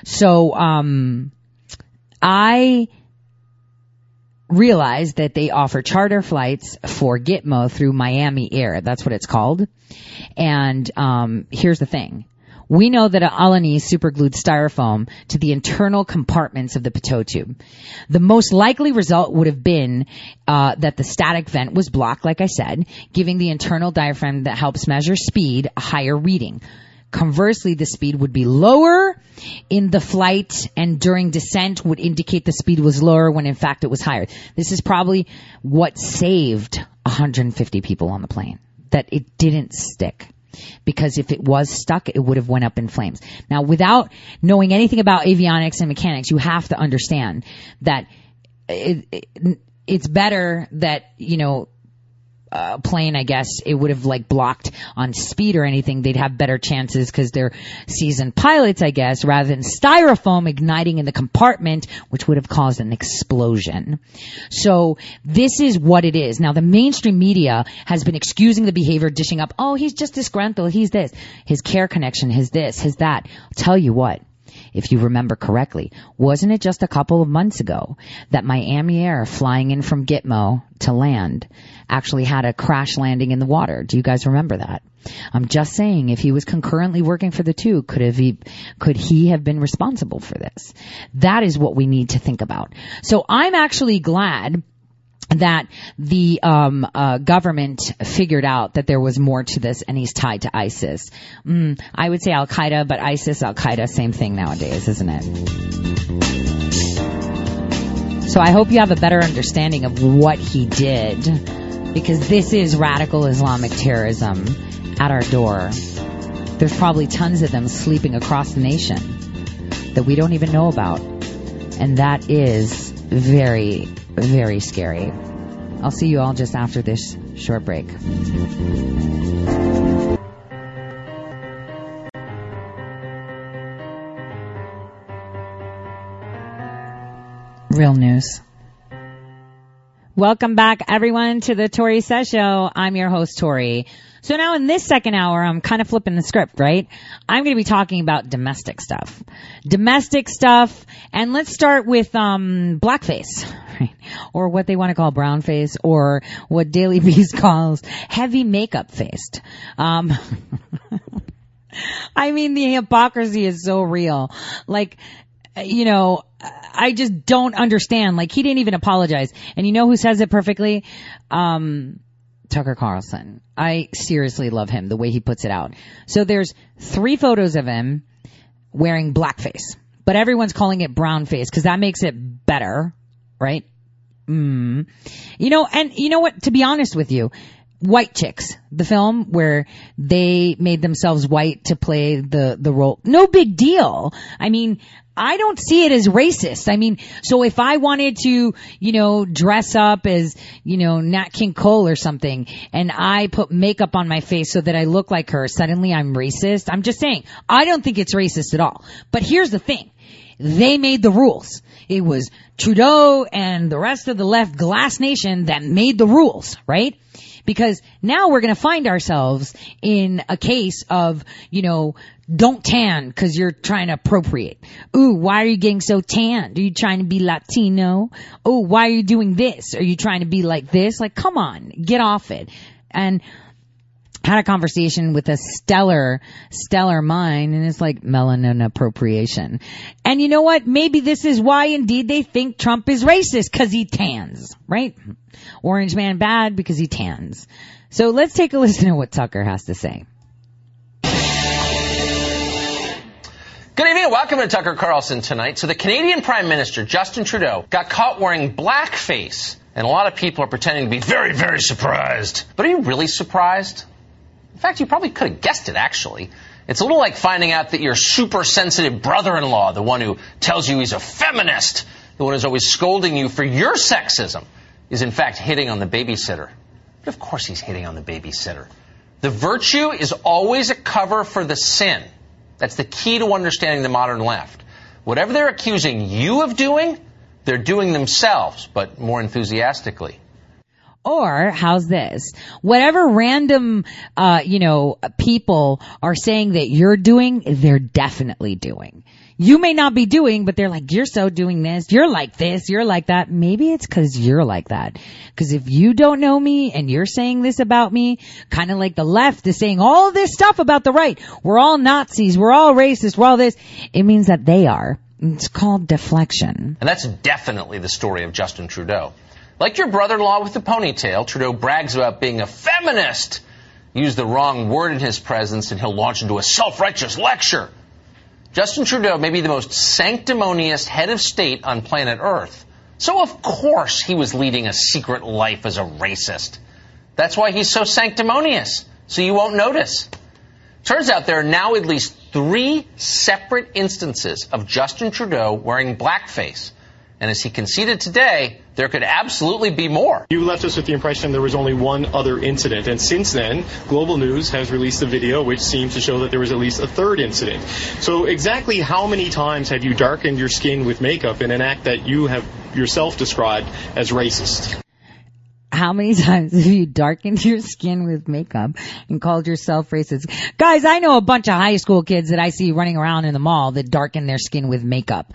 So, um, I realized that they offer charter flights for Gitmo through Miami Air. That's what it's called. And, um, here's the thing. We know that Alani superglued styrofoam to the internal compartments of the Pitot tube. The most likely result would have been uh, that the static vent was blocked, like I said, giving the internal diaphragm that helps measure speed a higher reading. Conversely, the speed would be lower in the flight and during descent would indicate the speed was lower when in fact it was higher. This is probably what saved 150 people on the plane, that it didn't stick because if it was stuck, it would have went up in flames. Now, without knowing anything about avionics and mechanics, you have to understand that it, it, it's better that, you know, uh, plane, I guess it would have like blocked on speed or anything. They'd have better chances because they're seasoned pilots, I guess, rather than styrofoam igniting in the compartment, which would have caused an explosion. So this is what it is. Now the mainstream media has been excusing the behavior, dishing up, oh, he's just disgruntled, he's this, his CAIR connection, his this, his that. I'll tell you what, if you remember correctly. Wasn't it just a couple of months ago that Miami Air flying in from Gitmo to land actually had a crash landing in the water? Do you guys remember that? I'm just saying if he was concurrently working for the two, could have he, could he have been responsible for this? That is what we need to think about. So I'm actually glad that the um, uh, government figured out that there was more to this, and he's tied to ISIS. Mm, I would say Al Qaeda, but ISIS, Al Qaeda, same thing nowadays, isn't it? So I hope you have a better understanding of what he did, because this is radical Islamic terrorism at our door. There's probably tons of them sleeping across the nation that we don't even know about, and that is very very scary. I'll see you all just after this short break. Real news. Welcome back everyone to the Tore Says Show. I'm your host Tore. So now in this second hour, I'm kind of flipping the script, right? I'm going to be talking about domestic stuff. Domestic stuff, and let's start with, um, blackface, [laughs] right? Or what they want to call brown face, or what Daily Beast [laughs] calls heavy makeup faced. Um, [laughs] I mean, the hypocrisy is so real. Like, you know, I just don't understand. Like, he didn't even apologize. And you know who says it perfectly? Um, Tucker Carlson. I seriously love him, the way he puts it out. So there's three photos of him wearing blackface, but everyone's calling it brownface because that makes it better, right? Mm. You know, and you know what? To be honest with you, White Chicks, the film where they made themselves white to play the, the role. No big deal. I mean, I don't see it as racist. I mean, so if I wanted to, you know, dress up as, you know, Nat King Cole or something, and I put makeup on my face so that I look like her, suddenly I'm racist. I'm just saying, I don't think it's racist at all. But here's the thing. They made the rules. It was Trudeau and the rest of the left glass nation that made the rules, right? Because now we're going to find ourselves in a case of, you know, don't tan because you're trying to appropriate. Ooh, why are you getting so tanned? Are you trying to be Latino? Oh, why are you doing this? Are you trying to be like this? Like, come on, get off it. And had a conversation with a stellar, stellar mind and it's like melanin appropriation. And you know what? Maybe this is why indeed they think Trump is racist because he tans, right? Orange man bad because he tans. So let's take a [laughs] listen to what Tucker has to say. Good evening. Welcome to Tucker Carlson tonight. So the Canadian Prime Minister, Justin Trudeau, got caught wearing blackface. And a lot of people are pretending to be very, very surprised. But are you really surprised? In fact, you probably could have guessed it, actually. It's a little like finding out that your super sensitive brother-in-law, the one who tells you he's a feminist, the one who's always scolding you for your sexism, is in fact hitting on the babysitter. But of course he's hitting on the babysitter. The virtue is always a cover for the sin. That's the key to understanding the modern left. Whatever they're accusing you of doing, they're doing themselves, but more enthusiastically. Or how's this? Whatever random, uh, you know, people are saying that you're doing, they're definitely doing. You may not be doing, but they're like, you're so doing this, you're like this, you're like that. Maybe it's cause you're like that. Cause if you don't know me and you're saying this about me, kind of like the left is saying all this stuff about the right, we're all Nazis, we're all racist, we're all this, it means that they are. It's called deflection. And that's definitely the story of Justin Trudeau. Like your brother-in-law with the ponytail, Trudeau brags about being a feminist. Use the wrong word in his presence and he'll launch into a self-righteous lecture. Justin Trudeau may be the most sanctimonious head of state on planet Earth. So of course he was leading a secret life as a racist. That's why he's so sanctimonious, so you won't notice. Turns out there are now at least three separate instances of Justin Trudeau wearing blackface. And as he conceded today, there could absolutely be more. You left us with the impression there was only one other incident, and since then, Global News has released a video which seems to show that there was at least a third incident. So, exactly how many times have you darkened your skin with makeup in an act that you have yourself described as racist? How many [laughs] times have you darkened your skin with makeup and called yourself racist? Guys, I know a bunch of high school kids that I see running around in the mall that darken their skin with makeup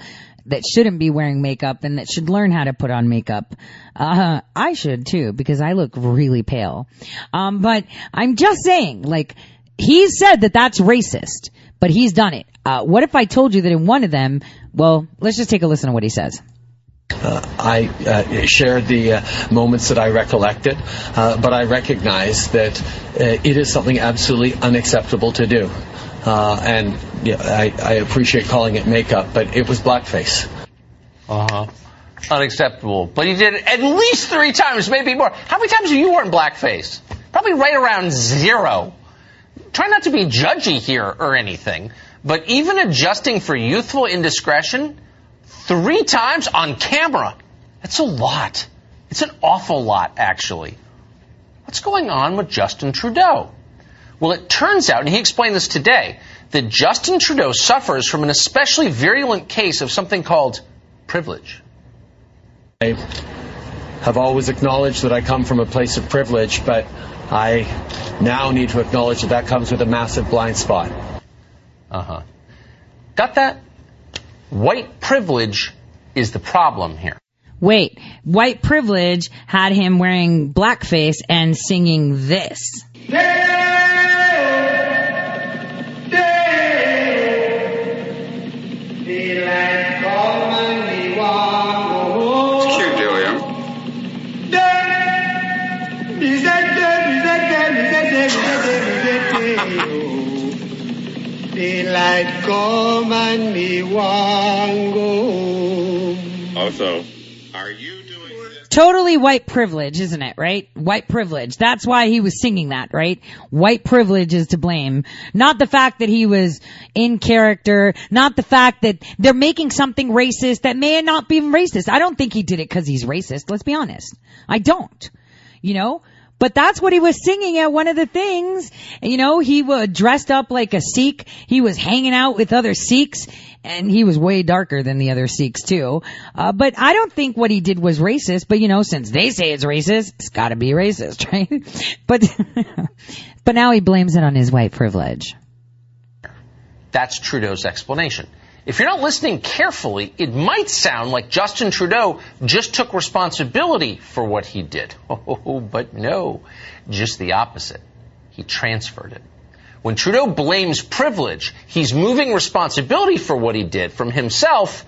that shouldn't be wearing makeup and that should learn how to put on makeup. Uh, I should too because I look really pale. Um, but I'm just saying, like, he said that that's racist, but he's done it. Uh, what if I told you that in one of them, well, let's just take a listen to what he says. Uh, I uh, shared the uh, moments that I recollected, uh, but I recognize that uh, it is something absolutely unacceptable to do. Uh, and yeah, I, I appreciate calling it makeup, but it was blackface. Uh huh. Unacceptable. But he did it at least three times, maybe more. How many times have you worn blackface? Probably right around zero. Try not to be judgy here or anything, but even adjusting for youthful indiscretion, three times on camera, that's a lot. It's an awful lot, actually. What's going on with Justin Trudeau? Well, it turns out, and he explained this today, that Justin Trudeau suffers from an especially virulent case of something called privilege. I have always acknowledged that I come from a place of privilege, but I now need to acknowledge that that comes with a massive blind spot. Uh huh. Got that? White privilege is the problem here. Wait, white privilege had him wearing blackface and singing this. It's Daylight come and me want go home. Also, Totally white privilege, isn't it, right? White privilege. That's why he was singing that, right? White privilege is to blame. Not the fact that he was in character, not the fact that they're making something racist that may not be racist. I don't think he did it because he's racist, let's be honest. I don't. You know? But that's what he was singing at one of the things. You know, he was dressed up like a Sikh. He was hanging out with other Sikhs and he was way darker than the other Sikhs too. Uh, but I don't think what he did was racist, but you know, since they say it's racist, it's gotta be racist, [laughs] right? But, [laughs] but now he blames it on his white privilege. That's Trudeau's explanation. If you're not listening carefully, it might sound like Justin Trudeau just took responsibility for what he did. [laughs] Oh, but no, just the opposite. He transferred it. When Trudeau blames privilege, he's moving responsibility for what he did from himself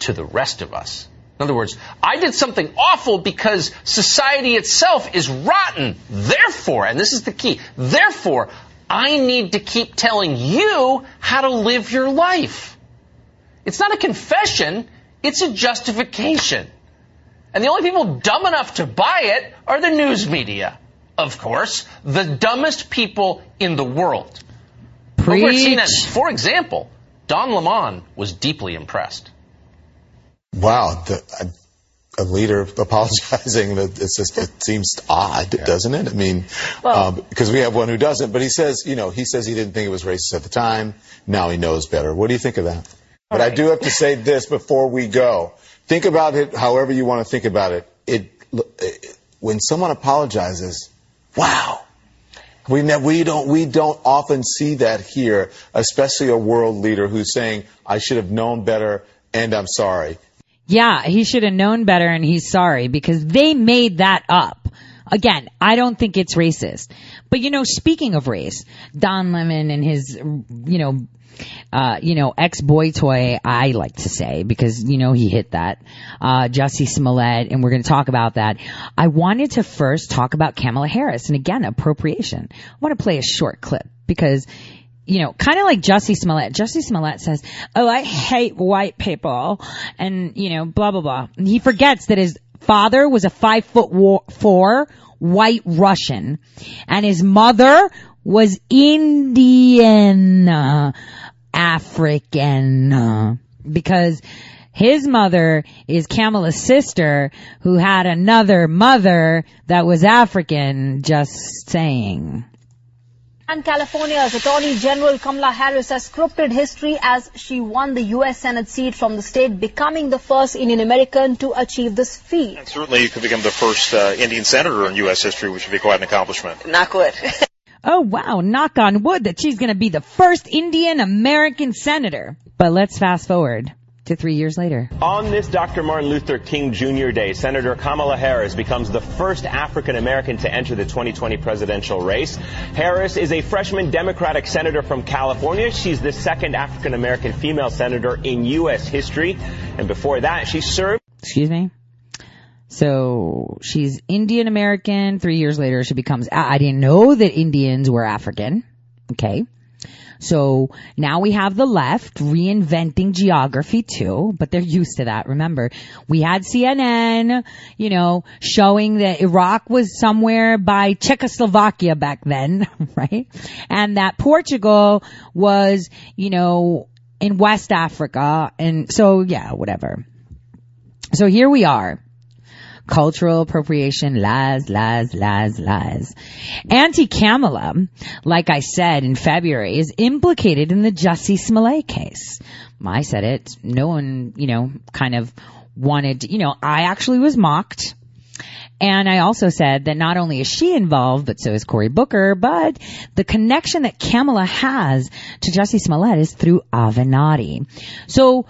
to the rest of us. In other words, I did something awful because society itself is rotten. Therefore, and this is the key, therefore, I need to keep telling you how to live your life. It's not a confession, it's a justification. And the only people dumb enough to buy it are the news media. Of course, the dumbest people in the world. Preach. Over at CNN, for example, Don Lemon was deeply impressed. Wow, the, a, a leader apologizing that it's just it seems odd, yeah. doesn't it? I mean, because um, we have one who doesn't, but he says, you know, he says he didn't think it was racist at the time. Now he knows better. What do you think of that? But right. I do have to say this before we go. Think about it however you want to think about it. It, it when someone apologizes, wow. We, we don't we don't often see that here, especially a world leader who's saying, "I should have known better and I'm sorry." Yeah, he should have known better and he's sorry because they made that up. Again, I don't think it's racist. But you know, speaking of race, Don Lemon and his, you know, uh, you know, ex-boy toy, I like to say, because, you know, he hit that, uh, Jussie Smollett, and we're going to talk about that. I wanted to first talk about Kamala Harris, and again, appropriation. I want to play a short clip, because you know, kind of like Jussie Smollett. Jussie Smollett says, "Oh, I hate white people," and you know, blah blah blah. And he forgets that his father was a five foot four white Russian, and his mother was Indian African uh, because his mother is Kamala's sister who had another mother that was African. Just saying. And California's Attorney General Kamala Harris has scripted history as she won the U.S. Senate seat from the state, becoming the first Indian American to achieve this feat. And certainly you could become the first uh, Indian senator in U.S. history, which would be quite an accomplishment. Not good. [laughs] Oh wow, knock on wood that she's gonna be the first Indian American senator. But let's fast forward to three years later. On this Dr. Martin Luther King Jr. Day, Senator Kamala Harris becomes the first African American to enter the 2020 presidential race. Harris is a freshman Democratic senator from California. She's the second African American female senator in U.S. history. And before that, she served. Excuse me? So she's Indian American. Three years later, she becomes, I didn't know that Indians were African. Okay. So now we have the left reinventing geography too, but they're used to that. Remember, we had CNN, you know, showing that Iraq was somewhere by Czechoslovakia back then, [laughs] right? And that Portugal was, you know, in West Africa. And so, yeah, whatever. So here we are. Cultural appropriation, lies, lies, lies, lies. Anti-Kamala, like I said in February, is implicated in the Jussie Smollett case. I said it. No one, you know, kind of wanted, you know, I actually was mocked. And I also said that not only is she involved, but so is Cory Booker, but the connection that Kamala has to Jussie Smollett is through Avenatti. So,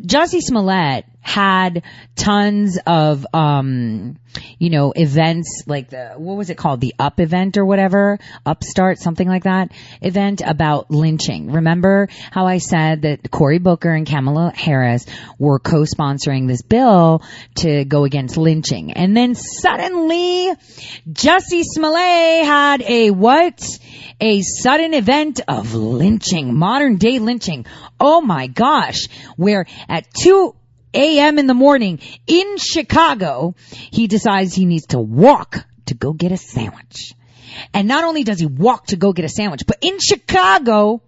Jussie Smollett had tons of, um, you know, events like the, what was it called? The Up event or whatever? Upstart, something like that event about lynching. Remember how I said that Cory Booker and Kamala Harris were co-sponsoring this bill to go against lynching. And then suddenly, Jussie Smollett had a what? A sudden event of lynching, modern day lynching. Oh my gosh, where at 2 a.m. in the morning in Chicago, he decides he needs to walk to go get a sandwich. And not only does he walk to go get a sandwich, but in Chicago,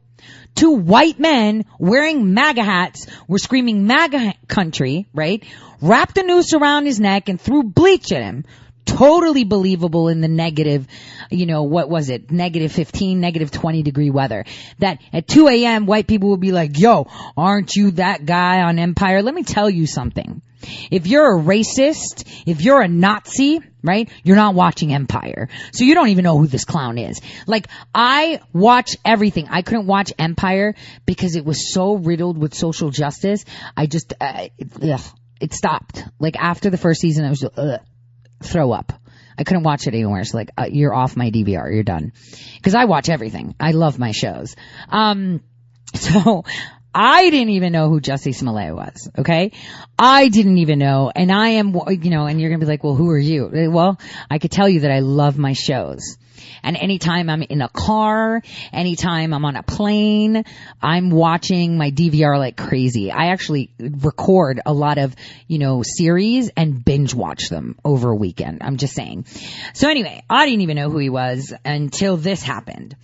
two white men wearing MAGA hats were screaming MAGA country, right? Wrapped a noose around his neck and threw bleach at him. Totally believable in the negative, you know, what was it? Negative 15, negative 20 degree weather. That at 2 a.m. white people will be like, yo, aren't you that guy on Empire? Let me tell you something. If you're a racist, if you're a Nazi, right, you're not watching Empire. So you don't even know who this clown is. Like, I watch everything. I couldn't watch Empire because it was so riddled with social justice. I just, uh, ugh, it stopped. Like after the first season, I was ugh, throw up. I couldn't watch it anywhere. It's like, uh, you're off my DVR. You're done. Cause I watch everything. I love my shows. Um, [laughs] so I didn't even know who Jussie Smollett was. Okay. I didn't even know. And I am, you know, and you're going to be like, well, who are you? Well, I could tell you that I love my shows. And anytime I'm in a car, anytime I'm on a plane, I'm watching my DVR like crazy. I actually record a lot of, you know, series and binge watch them over a weekend. I'm just saying. So anyway, I didn't even know who he was until this happened.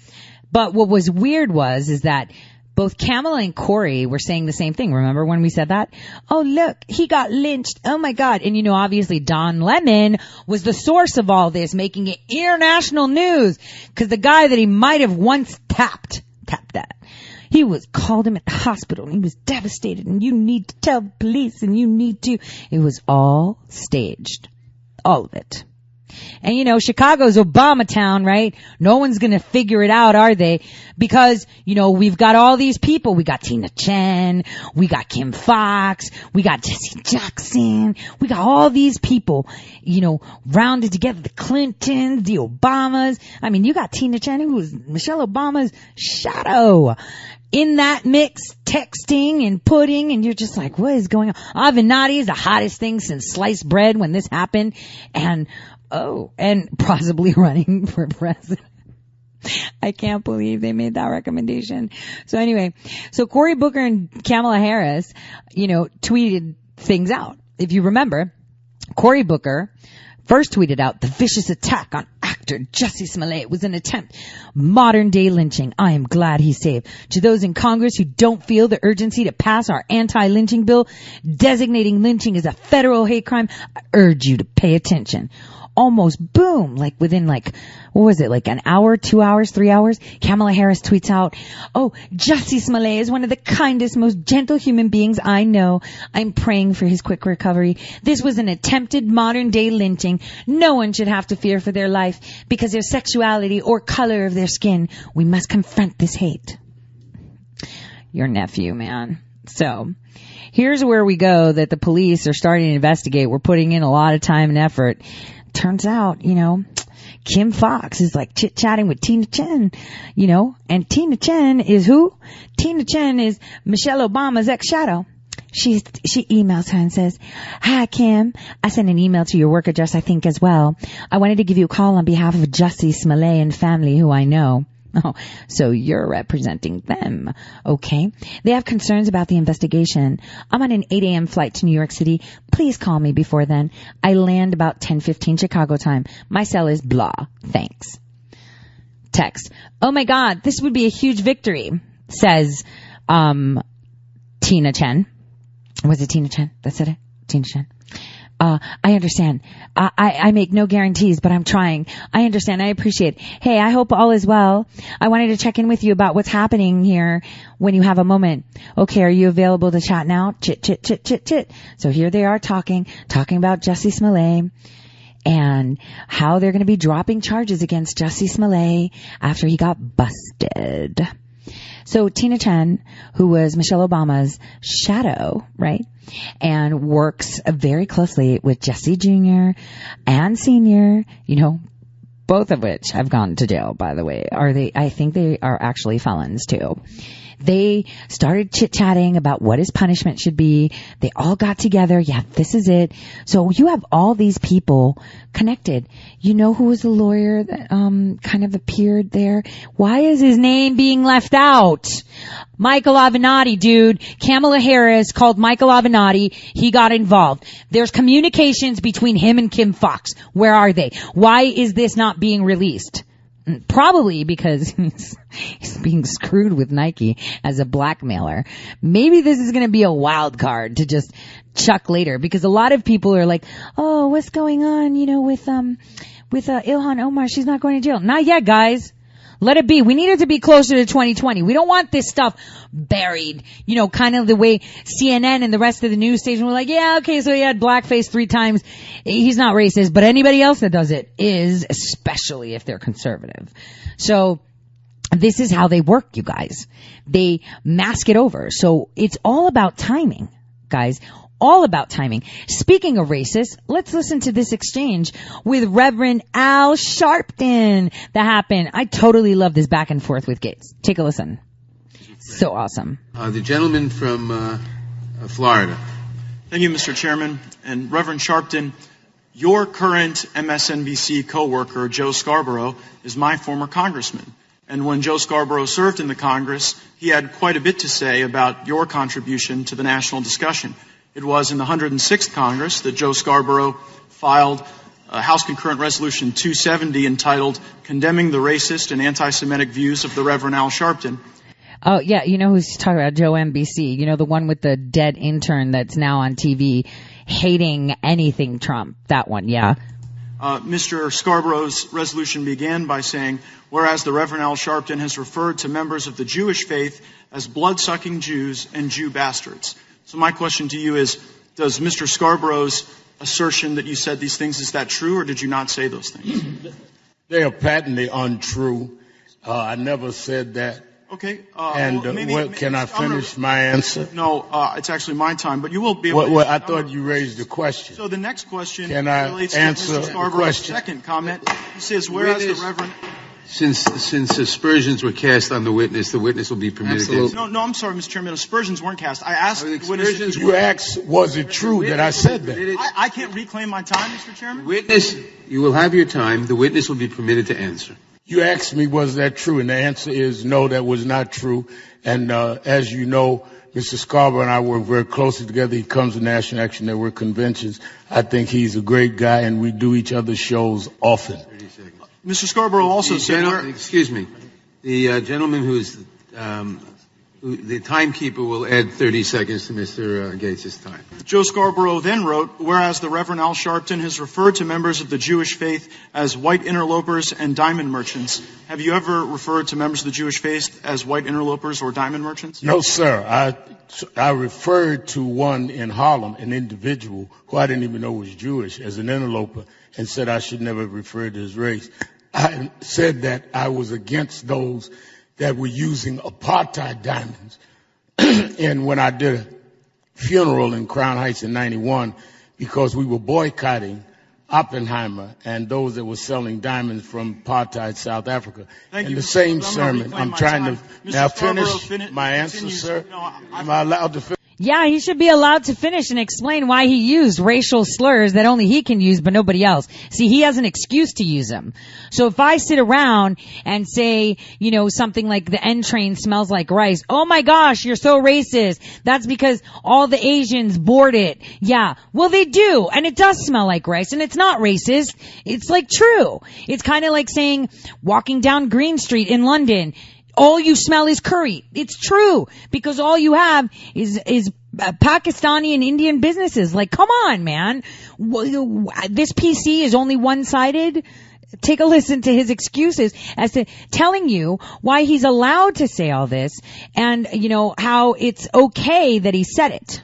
But what was weird was, is that both Kamala and Cory were saying the same thing. Remember when we said that? Oh, look, he got lynched. Oh my God. And you know, obviously Don Lemon was the source of all this, making it international news because the guy that he might have once tapped, tapped that. He was called him at the hospital and he was devastated and you need to tell the police and you need to. It was all staged. All of it. And you know, Chicago's Obama town, right? No one's gonna figure it out, are they? Because, you know, we've got all these people. We got Tina Tchen, we got Kim Foxx, we got Jesse Jackson, we got all these people, you know, rounded together, the Clintons, the Obamas. I mean, you got Tina Tchen, who was Michelle Obama's shadow in that mix, texting and putting, and you're just like, what is going on? Avenatti is the hottest thing since sliced bread when this happened, and oh, and possibly [laughs] running for president. I can't believe they made that recommendation. So anyway, so Cory Booker and Kamala Harris, you know, tweeted things out. If you remember, Cory Booker first tweeted out the vicious attack on actor Jussie Smollett was an attempt. Modern day lynching. I am glad he's saved. To those in Congress who don't feel the urgency to pass our anti-lynching bill designating lynching as a federal hate crime, I urge you to pay attention almost boom, like within like, what was it, like an hour, two hours, three hours? Kamala Harris tweets out, oh, Jussie Smollett is one of the kindest, most gentle human beings I know. I'm praying for his quick recovery. This was an attempted modern day lynching. No one should have to fear for their life because their sexuality or color of their skin. We must confront this hate. Your nephew, man. So, here's where we go that the police are starting to investigate. We're putting in a lot of time and effort turns out, you know, Kim Foxx is like chit chatting with Tina Tchen, you know, and Tina Tchen is who? Tina Tchen is Michelle Obama's ex shadow. She she emails her and says, "Hi Kim, I sent an email to your work address I think as well. I wanted to give you a call on behalf of Jussie Smollett and family who I know. Oh, [laughs] so you're representing them. Okay. They have concerns about the investigation. I'm on an 8 a.m. flight to New York City. Please call me before then. I land about 10:15 Chicago time. My cell is blah. Thanks. Text. Oh my God, this would be a huge victory, says um, Tina Tchen. Was it Tina Tchen? That's it. Tina Tchen. Uh, I understand. I, I, I make no guarantees, but I'm trying. I understand. I appreciate. Hey, I hope all is well. I wanted to check in with you about what's happening here when you have a moment. Okay, are you available to chat now? Chit, chit, chit, chit, chit. So here they are talking, talking about Jesse Smollett and how they're going to be dropping charges against Jesse Smollett after he got busted. So Tina Tchen, who was Michelle Obama's shadow, right? And works very closely with Jesse Jr. and Senior, you know, both of which have gone to jail, by the way. Are they, I think they are actually felons too. They started chit chatting about what his punishment should be. They all got together. Yeah, this is it. So you have all these people connected. You know who was the lawyer that um kind of appeared there? Why is his name being left out? Michael Avenatti, dude. Kamala Harris called Michael Avenatti. He got involved. There's communications between him and Kim Foxx. Where are they? Why is this not being released? Probably because [laughs] he's, he's being screwed with Nike as a blackmailer. Maybe this is going to be a wild card to just chuck later because a lot of people are like, "Oh, what's going on? You know, with um, with uh, Ilhan Omar, she's not going to jail." Not yet, guys. Let it be. We need it to be closer to 2020. We don't want this stuff buried, you know, kind of the way CNN and the rest of the news station were like, yeah, okay, so he had blackface three times. He's not racist, but anybody else that does it is, especially if they're conservative. So, this is how they work, you guys. They mask it over. So it's all about timing, guys all about timing. Speaking of racists, let's listen to this exchange with Reverend Al Sharpton that happened. I totally love this back and forth with Gaetz. Take a listen. So awesome. Uh, the gentleman from uh, Florida. Thank you, Mr. Chairman. And Reverend Sharpton, your current MSNBC coworker, Joe Scarborough, is my former congressman. And when Joe Scarborough served in the Congress, he had quite a bit to say about your contribution to the national discussion. It was in the 106th Congress that Joe Scarborough filed House Concurrent Resolution 270 entitled Condemning the Racist and Anti-Semitic Views of the Reverend Al Sharpton. Oh yeah, you know who's talking about Joe MBC. You know the one with the dead intern that's now on TV hating anything Trump. That one, yeah. Uh, Mr. Scarborough's resolution began by saying, whereas the Reverend Al Sharpton has referred to members of the Jewish faith as blood-sucking Jews and Jew bastards. So my question to you is, does Mr. Scarborough's assertion that you said these things. Is that true, or did you not say those things? [clears throat] They are patently untrue. Uh, I never said that. Okay. Uh, and well, uh, maybe- maybe- can I I'm gonna- finish my answer? No, uh, it's actually my time, but you will be able Well, to. well, I thought you raised the question. So the next question Can I relates answer to Mr. Scarborough's second comment. He says, whereas the Reverend... Since since aspersions were cast on the witness, the witness will be permitted to answer. No, no, I'm sorry, Mr. Chairman. Aspersions weren't cast. I asked the witness aspersions he- You asked, was it true that I said that? I, I can't reclaim my time, Mr. Chairman. Witness, you will have your time. The witness will be permitted to answer. You asked me, was that true? And the answer is no, that was not true. And uh, as you know, Mr. Scarborough and I work very closely together. He comes to National Action Network conventions. I think he's a great guy, and we do each other's shows often. Mr. Scarborough also said, excuse me, the uh, gentleman who's um, the timekeeper will add 30 seconds to Mr. Uh, Gaetz' time. Joe Scarborough then wrote, whereas the Reverend Al Sharpton has referred to members of the Jewish faith as white interlopers and diamond merchants. Have you ever referred to members of the Jewish faith as white interlopers or diamond merchants? No, sir. I, I referred to one in Harlem, an individual who I didn't even know was Jewish, as an interloper, and said I should never refer to his race. I said that I was against those that were using apartheid diamonds. [clears throat] and when I did a funeral in Crown Heights in 91, because we were boycotting Oppenheimer and those that were selling diamonds from apartheid South Africa. Thank in you, the Mr. same. Sermon, I'm trying time. to Mr. now finish fini- my answer, sir. No, Am I allowed to finish? Yeah, he should be allowed to finish and explain why he used racial slurs that only he can use but nobody else. See, he has an excuse to use them. So if I sit around and say, you know, something like the N train smells like rice, oh my gosh, you're so racist. That's because all the Asians board it. Yeah, well they do, and it does smell like rice, and it's not racist. It's like true. It's kind of like saying walking down Green Street in London, all you smell is curry. It's true because all you have is is uh, Pakistani and Indian businesses. Like, come on, man. This PC is only one sided. Take a listen to his excuses as to telling you why he's allowed to say all this and, you know, how it's okay that he said it.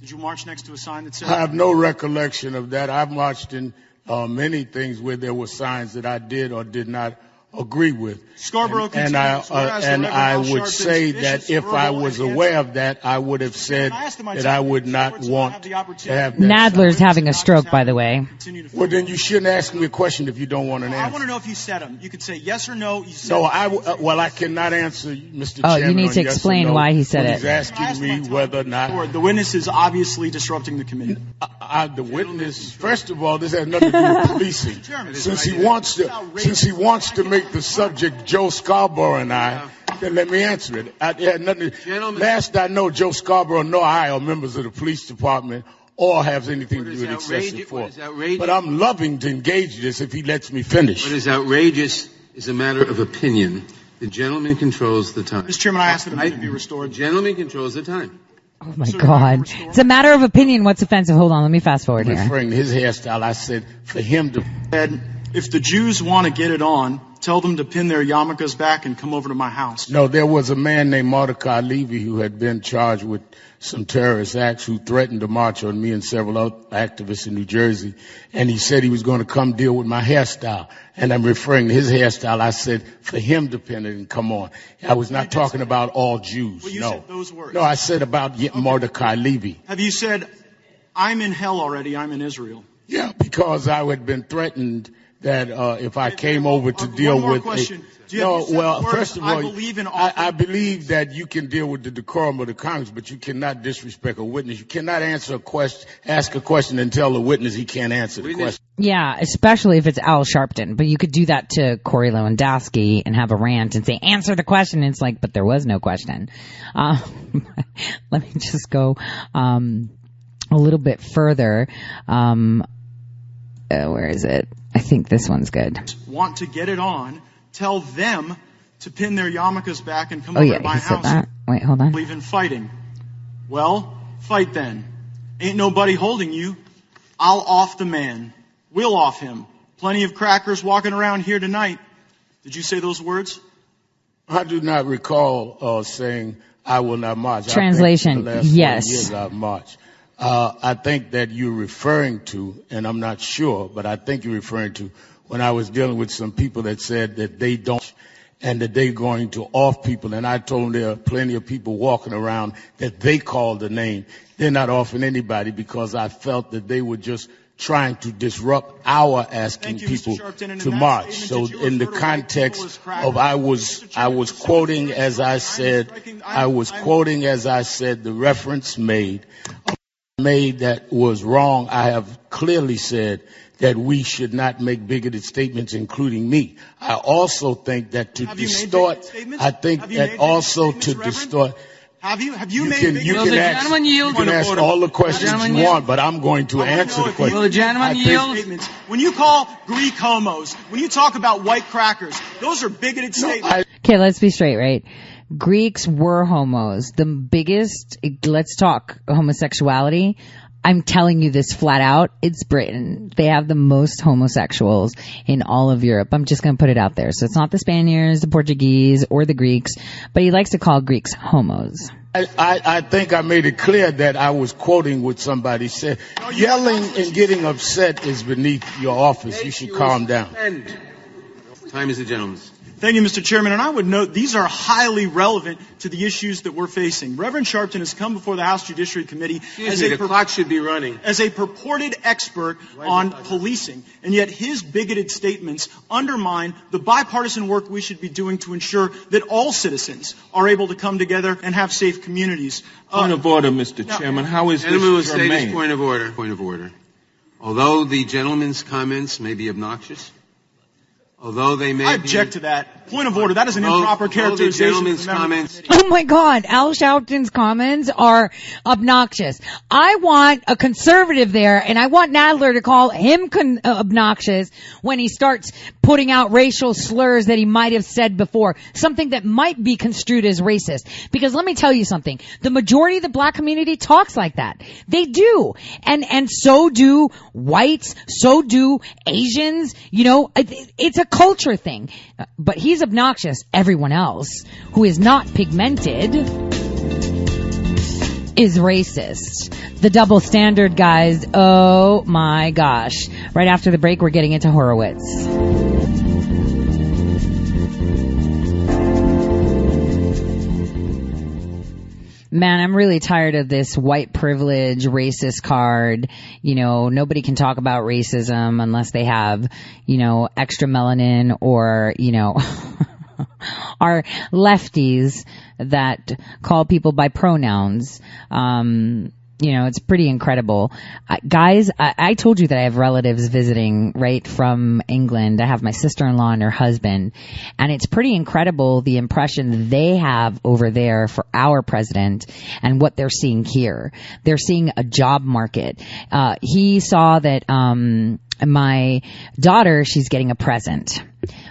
Did you march next to a sign that said... I have no recollection of that. I've marched in uh, many things where there were signs that I did or did not agree with. Scarborough and, and I continues, whereas the and I would say that if I was and aware of that, I would have said I asked him my that I would not forward, so want have the to have that. Nadler's having a stroke, by the way. Well, then you shouldn't ask me a question if you don't want an answer. I want to know if you said them. You could say yes or no. You said No, them. I w- uh, well, I cannot answer Mr. Oh, you need on to yes explain no why he said it. He's asking me whether or not The witness is obviously disrupting the committee. I, the witness. First of all, this has nothing to do with [laughs] policing. Since he wants to, since he wants to make the subject Joe Scarborough and I, then let me answer it. I, it nothing. Last I know, Joe Scarborough nor I are members of the police department or have anything to do with excessive force. But I'm loving to engage this if he lets me finish. What is outrageous is a matter of opinion. The gentleman controls the time. Mr. Chairman, I ask that the minute be restored. The gentleman controls the time. Oh my God. It's a matter of opinion. What's offensive? Hold on. Let me fast forward here. Referring to his hairstyle, I said for him to. Said, if the Jews want to get it on, tell them to pin their yarmulkes back and come over to my house. No, there was a man named Mordecai Levy who had been charged with some terrorist acts who threatened to march on me and several other activists in New Jersey. And he said he was going to come deal with my hairstyle. And I'm referring to his hairstyle. I said for him to pin it and come on. I was not talking about all Jews. Well, no. those words. No, I said about Ye- Mordecai Levy. Have you said, I'm in hell already, I'm in Israel? Yeah, because I had been threatened that uh, if I came over to deal one more with question. A, Do you- no, have well, the words, first of "I all, believe in I, I believe that you can deal with the decorum of the Congress, but you cannot disrespect a witness. You cannot answer a question, ask a question, and tell the witness he can't answer the question. Yeah, especially if it's Al Sharpton. But you could do that to Corey Lewandowski and have a rant and say, answer the question. And it's like, but there was no question. Uh, [laughs] let me just go, um, a little bit further. Um, uh, where is it? I think this one's good. Want to get it on, tell them to pin their yarmulkes back and come Oh over yeah, to my he said house. that. Wait, hold on. Believe in fighting. Well, fight then. Ain't nobody holding you. I'll off the man. We'll off him. Plenty of crackers walking around here tonight. Did you say those words? I do not recall uh, saying I will not march. Translation, for the last 40 yes. Years I've marched. Uh, I think that you're referring to, and I'm not sure, but I think you're referring to when I was dealing with some people that said that they don't and that they're going to off people. And I told them there are plenty of people walking around that they call the name. They're not offing anybody because I felt that they were just trying to disrupt our asking you, people to march. So in the refer to white people context of I was, I was quoting as I said, I was quoting as I said the reference made, made that was wrong. I have clearly said that we should not make bigoted statements, including me. I also think that to Have distort. I think Have that also to statements, distort, Have you have you, you made can, you can ask, gentleman you yield? can ask all the questions Gentleman you yield? want, but I'm going to answer the question. Will the gentleman I yield? Statements. When you call Greek homos, when you talk about white crackers, those are bigoted statements. Okay, let's be straight, right? Greeks were homos. The biggest, let's talk homosexuality. I'm telling you this flat out. It's Britain. They have the most homosexuals in all of Europe. I'm just going to put it out there. So it's not the Spaniards, the Portuguese, or the Greeks, but he likes to call Greeks homos. I, I, I think I made it clear that I was quoting what somebody said. Yelling and getting upset is beneath your office. You should calm down. Time is the gentleman's. Thank you, Mr. Chairman. And I would note these are highly relevant to the issues that we're facing. Reverend Sharpton has come before the House Judiciary Committee as me, a the pur- clock should be running. as a purported expert on policing, and yet his bigoted statements undermine the bipartisan work we should be doing to ensure that all citizens are able to come together and have safe communities. Uh, Point of order, Mr. Chairman. How is Gentleman will this say this germane? point of order. Point of order. Although the gentleman's comments may be obnoxious, although they may I be, object to that. Point of order. That is an although- improper characterization. the comments Oh my God, Al Sharpton's comments are obnoxious. I want a conservative there, and I want Nadler to call him con- uh, obnoxious when he starts putting out racial slurs that he might have said before, something that might be construed as racist. Because let me tell you something: the majority of the black community talks like that. They do, and and so do whites, so do Asians. You know, it, it's a culture thing. But he's obnoxious. Everyone else who is not pigmented is racist. The double standard, guys. Oh my gosh. Right after the break, we're getting into Horowitz. Man, I'm really tired of this white privilege racist card. You know, nobody can talk about racism unless they have, you know, extra melanin or, you know, [laughs] are lefties that call people by pronouns. Um, you know, it's pretty incredible. Uh, guys, I, I told you that I have relatives visiting right from England. I have my sister-in-law and her husband. And it's pretty incredible the impression they have over there for our president and what they're seeing here. They're seeing a job market. Uh, he saw that, um, my daughter, she's getting a present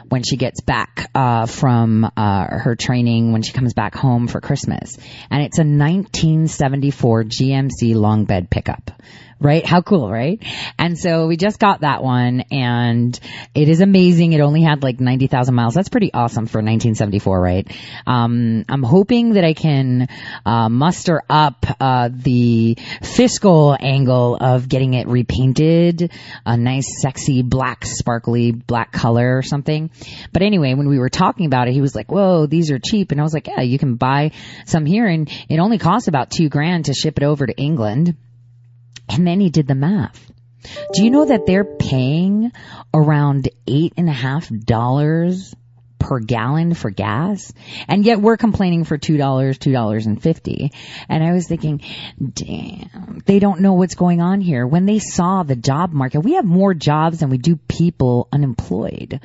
when she gets back uh, from uh, her training when she comes back home for Christmas, and it's a 1974 GMC long bed pickup. Right? How cool, right? And so we just got that one and it is amazing. It only had like 90,000 miles. That's pretty awesome for 1974, right? Um, I'm hoping that I can, uh, muster up, uh, the fiscal angle of getting it repainted, a nice, sexy, black, sparkly black color or something. But anyway, when we were talking about it, he was like, whoa, these are cheap. And I was like, yeah, you can buy some here and it only costs about two grand to ship it over to England. And then he did the math. Do you know that they're paying around eight and a half dollars per gallon for gas? And yet we're complaining for two dollars, two dollars and fifty. And I was thinking, damn, they don't know what's going on here. When they saw the job market, we have more jobs than we do people unemployed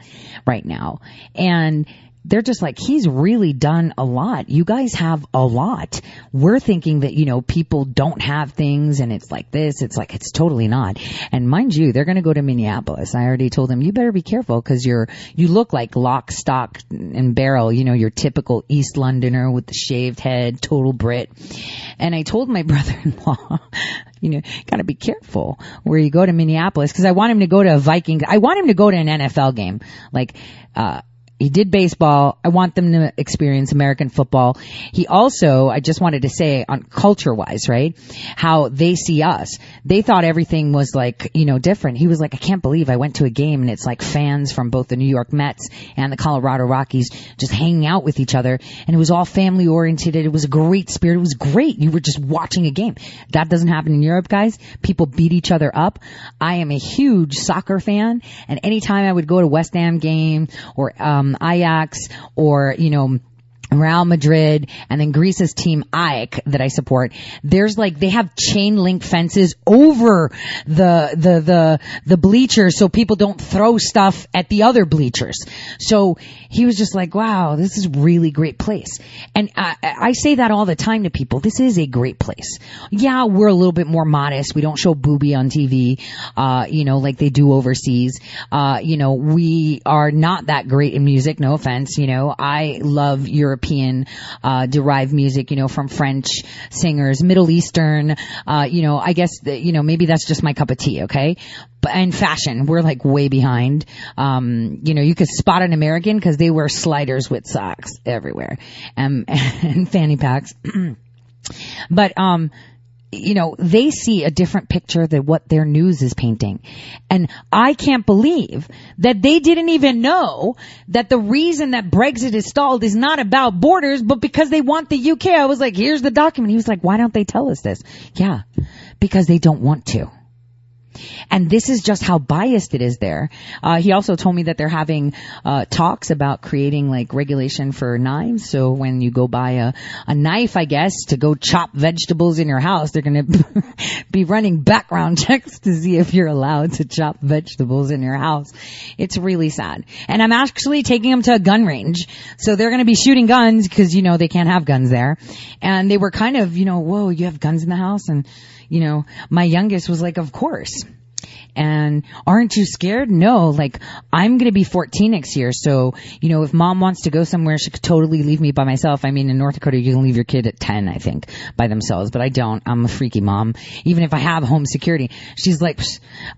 right now. And they're just like, he's really done a lot. You guys have a lot. We're thinking that, you know, people don't have things and it's like this. It's like, it's totally not. And mind you, they're going to go to Minneapolis. I already told them, you better be careful because you're, you look like lock, stock and barrel, you know, your typical East Londoner with the shaved head, total Brit. And I told my [laughs] brother-in-law, you know, gotta be careful where you go to Minneapolis because I want him to go to a Vikings. I want him to go to an NFL game. Like, uh, He did baseball. I want them to experience American football. He also, I just wanted to say on culture wise, right? How they see us. They thought everything was like, you know, different. He was like, I can't believe I went to a game and it's like fans from both the New York Mets and the Colorado Rockies just hanging out with each other. And it was all family oriented. It was a great spirit. It was great. You were just watching a game. That doesn't happen in Europe, guys. People beat each other up. I am a huge soccer fan and anytime I would go to West Ham game or, um, Um, Ajax or, you know, Real Madrid and then Greece's team AEK that I support, there's like, they have chain link fences over the, the, the, the bleachers so people don't throw stuff at the other bleachers. So he was just like, wow, this is really great place. And I, I say that all the time to people. This is a great place. Yeah, we're a little bit more modest. We don't show booby on TV, uh, you know, like they do overseas. Uh, you know, we are not that great in music. No offense. You know, I love European, uh, derived music, you know, from French singers, Middle Eastern, uh, you know, I guess, that, you know, maybe that's just my cup of tea. Okay. And fashion, we're like way behind. Um, you know, you could spot an American because they wear sliders with socks everywhere, um, [laughs] and fanny packs. [clears throat] but, um, you know, they see a different picture than what their news is painting. And I can't believe that they didn't even know that the reason that Brexit is stalled is not about borders, but because they want the UK. I was like, here's the document. He was like, why don't they tell us this? Yeah, because they don't want to. And this is just how biased it is there. Uh, he also told me that they're having uh, talks about creating like regulation for knives. So when you go buy a, a knife, I guess, to go chop vegetables in your house, they're going [laughs] to be running background [laughs] checks to see if you're allowed to chop vegetables in your house. It's really sad. And I'm actually taking them to a gun range. So they're going to be shooting guns because, you know, they can't have guns there. And they were kind of, you know, whoa, you have guns in the house? And you know, my youngest was like, of course. And aren't you scared? No, like I'm going to be 14 next year. So, you know, if mom wants to go somewhere, she could totally leave me by myself. I mean, in North Dakota, you can leave your kid at 10, I think, by themselves, but I don't. I'm a freaky mom. Even if I have home security, she's like,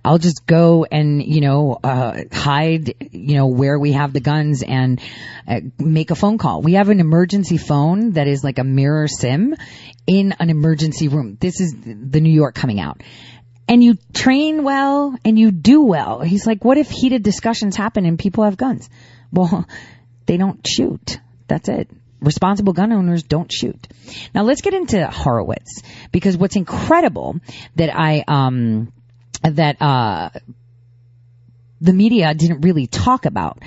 I'll just go and, you know, uh, hide, you know, where we have the guns and uh, make a phone call. We have an emergency phone that is like a mirror sim in an emergency room. This is the New York coming out. And you train well and you do well. He's like, what if heated discussions happen and people have guns? Well, [laughs] they don't shoot. That's it. Responsible gun owners don't shoot. Now let's get into Horowitz because what's incredible that I, um, that, uh, the media didn't really talk about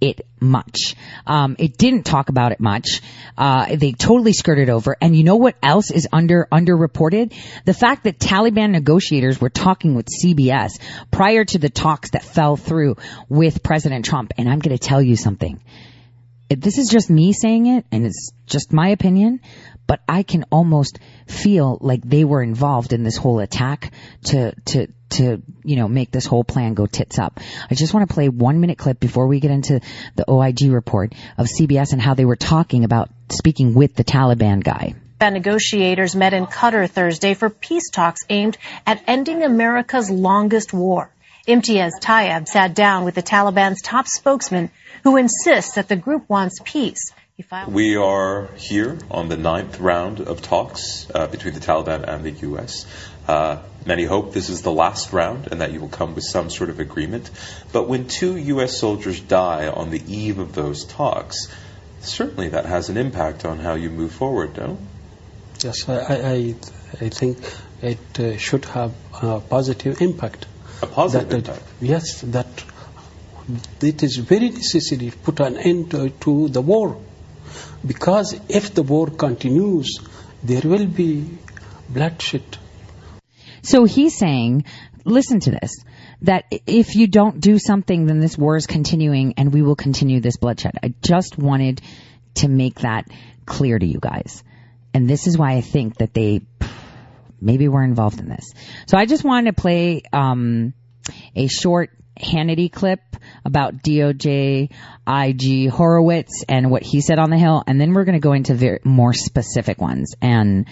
it much. Um, it didn't talk about it much. Uh, they totally skirted over. And you know what else is under underreported? The fact that Taliban negotiators were talking with CBS prior to the talks that fell through with President Trump. And I'm going to tell you something. This is just me saying it, and it's just my opinion but I can almost feel like they were involved in this whole attack to, to, to, you know, make this whole plan go tits up. I just want to play one minute clip before we get into the OIG report of CBS and how they were talking about speaking with the Taliban guy. Negotiators met in Qatar Thursday for peace talks aimed at ending America's longest war. Imtiaz Tyab sat down with the Taliban's top spokesman who insists that the group wants peace. We are here on the ninth round of talks uh, between the Taliban and the U.S. Uh, many hope this is the last round and that you will come with some sort of agreement. But when two U.S. soldiers die on the eve of those talks, certainly that has an impact on how you move forward, no? Yes, I, I, I think it uh, should have a positive impact. A positive that, impact? yes, that it is very necessary to put an end to, to the war. Because if the war continues, there will be bloodshed. So he's saying, listen to this, that if you don't do something, then this war is continuing and we will continue this bloodshed. I just wanted to make that clear to you guys. And this is why I think that they maybe were involved in this. So I just wanted to play um, a short Hannity clip about DOJ, IG Horowitz, and what he said on the Hill, and then we're going to go into very, more specific ones. And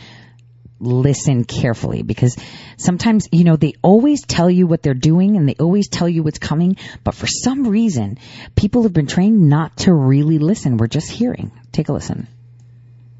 listen carefully because sometimes, you know, they always tell you what they're doing and they always tell you what's coming, but for some reason, people have been trained not to really listen. We're just hearing. Take a listen.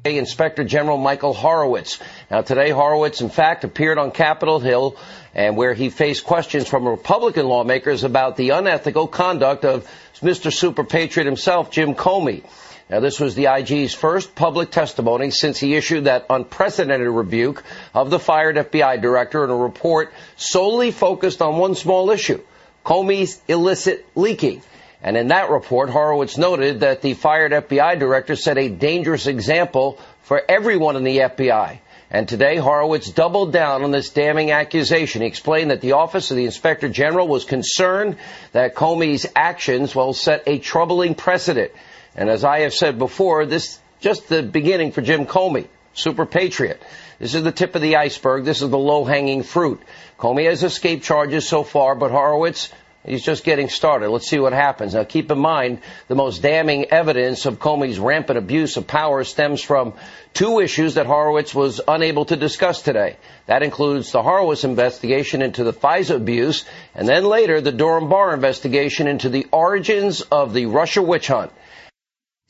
Inspector General Michael Horowitz. Now today, Horowitz, in fact, appeared on Capitol Hill and where he faced questions from Republican lawmakers about the unethical conduct of Mr. Super Patriot himself, Jim Comey. Now, this was the IG's first public testimony since he issued that unprecedented rebuke of the fired FBI director in a report solely focused on one small issue, Comey's illicit leaking. And in that report, Horowitz noted that the fired FBI director set a dangerous example for everyone in the FBI. And today, Horowitz doubled down on this damning accusation. He explained that the Office of the Inspector General was concerned that Comey's actions will set a troubling precedent. And as I have said before, this just the beginning for Jim Comey, super patriot. This is the tip of the iceberg. This is the low-hanging fruit. Comey has escaped charges so far, but Horowitz He's just getting started. Let's see what happens. Now keep in mind, the most damning evidence of Comey's rampant abuse of power stems from two issues that Horowitz was unable to discuss today. That includes the Horowitz investigation into the FISA abuse, and then later the Durham Barr investigation into the origins of the Russia witch hunt.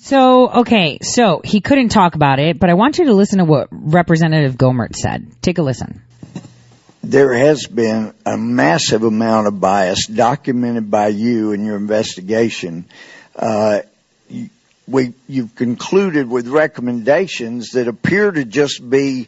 So, okay, so he couldn't talk about it, but I want you to listen to what Representative Gohmert said. Take a listen there has been a massive amount of bias documented by you in your investigation. Uh, we, you've concluded with recommendations that appear to just be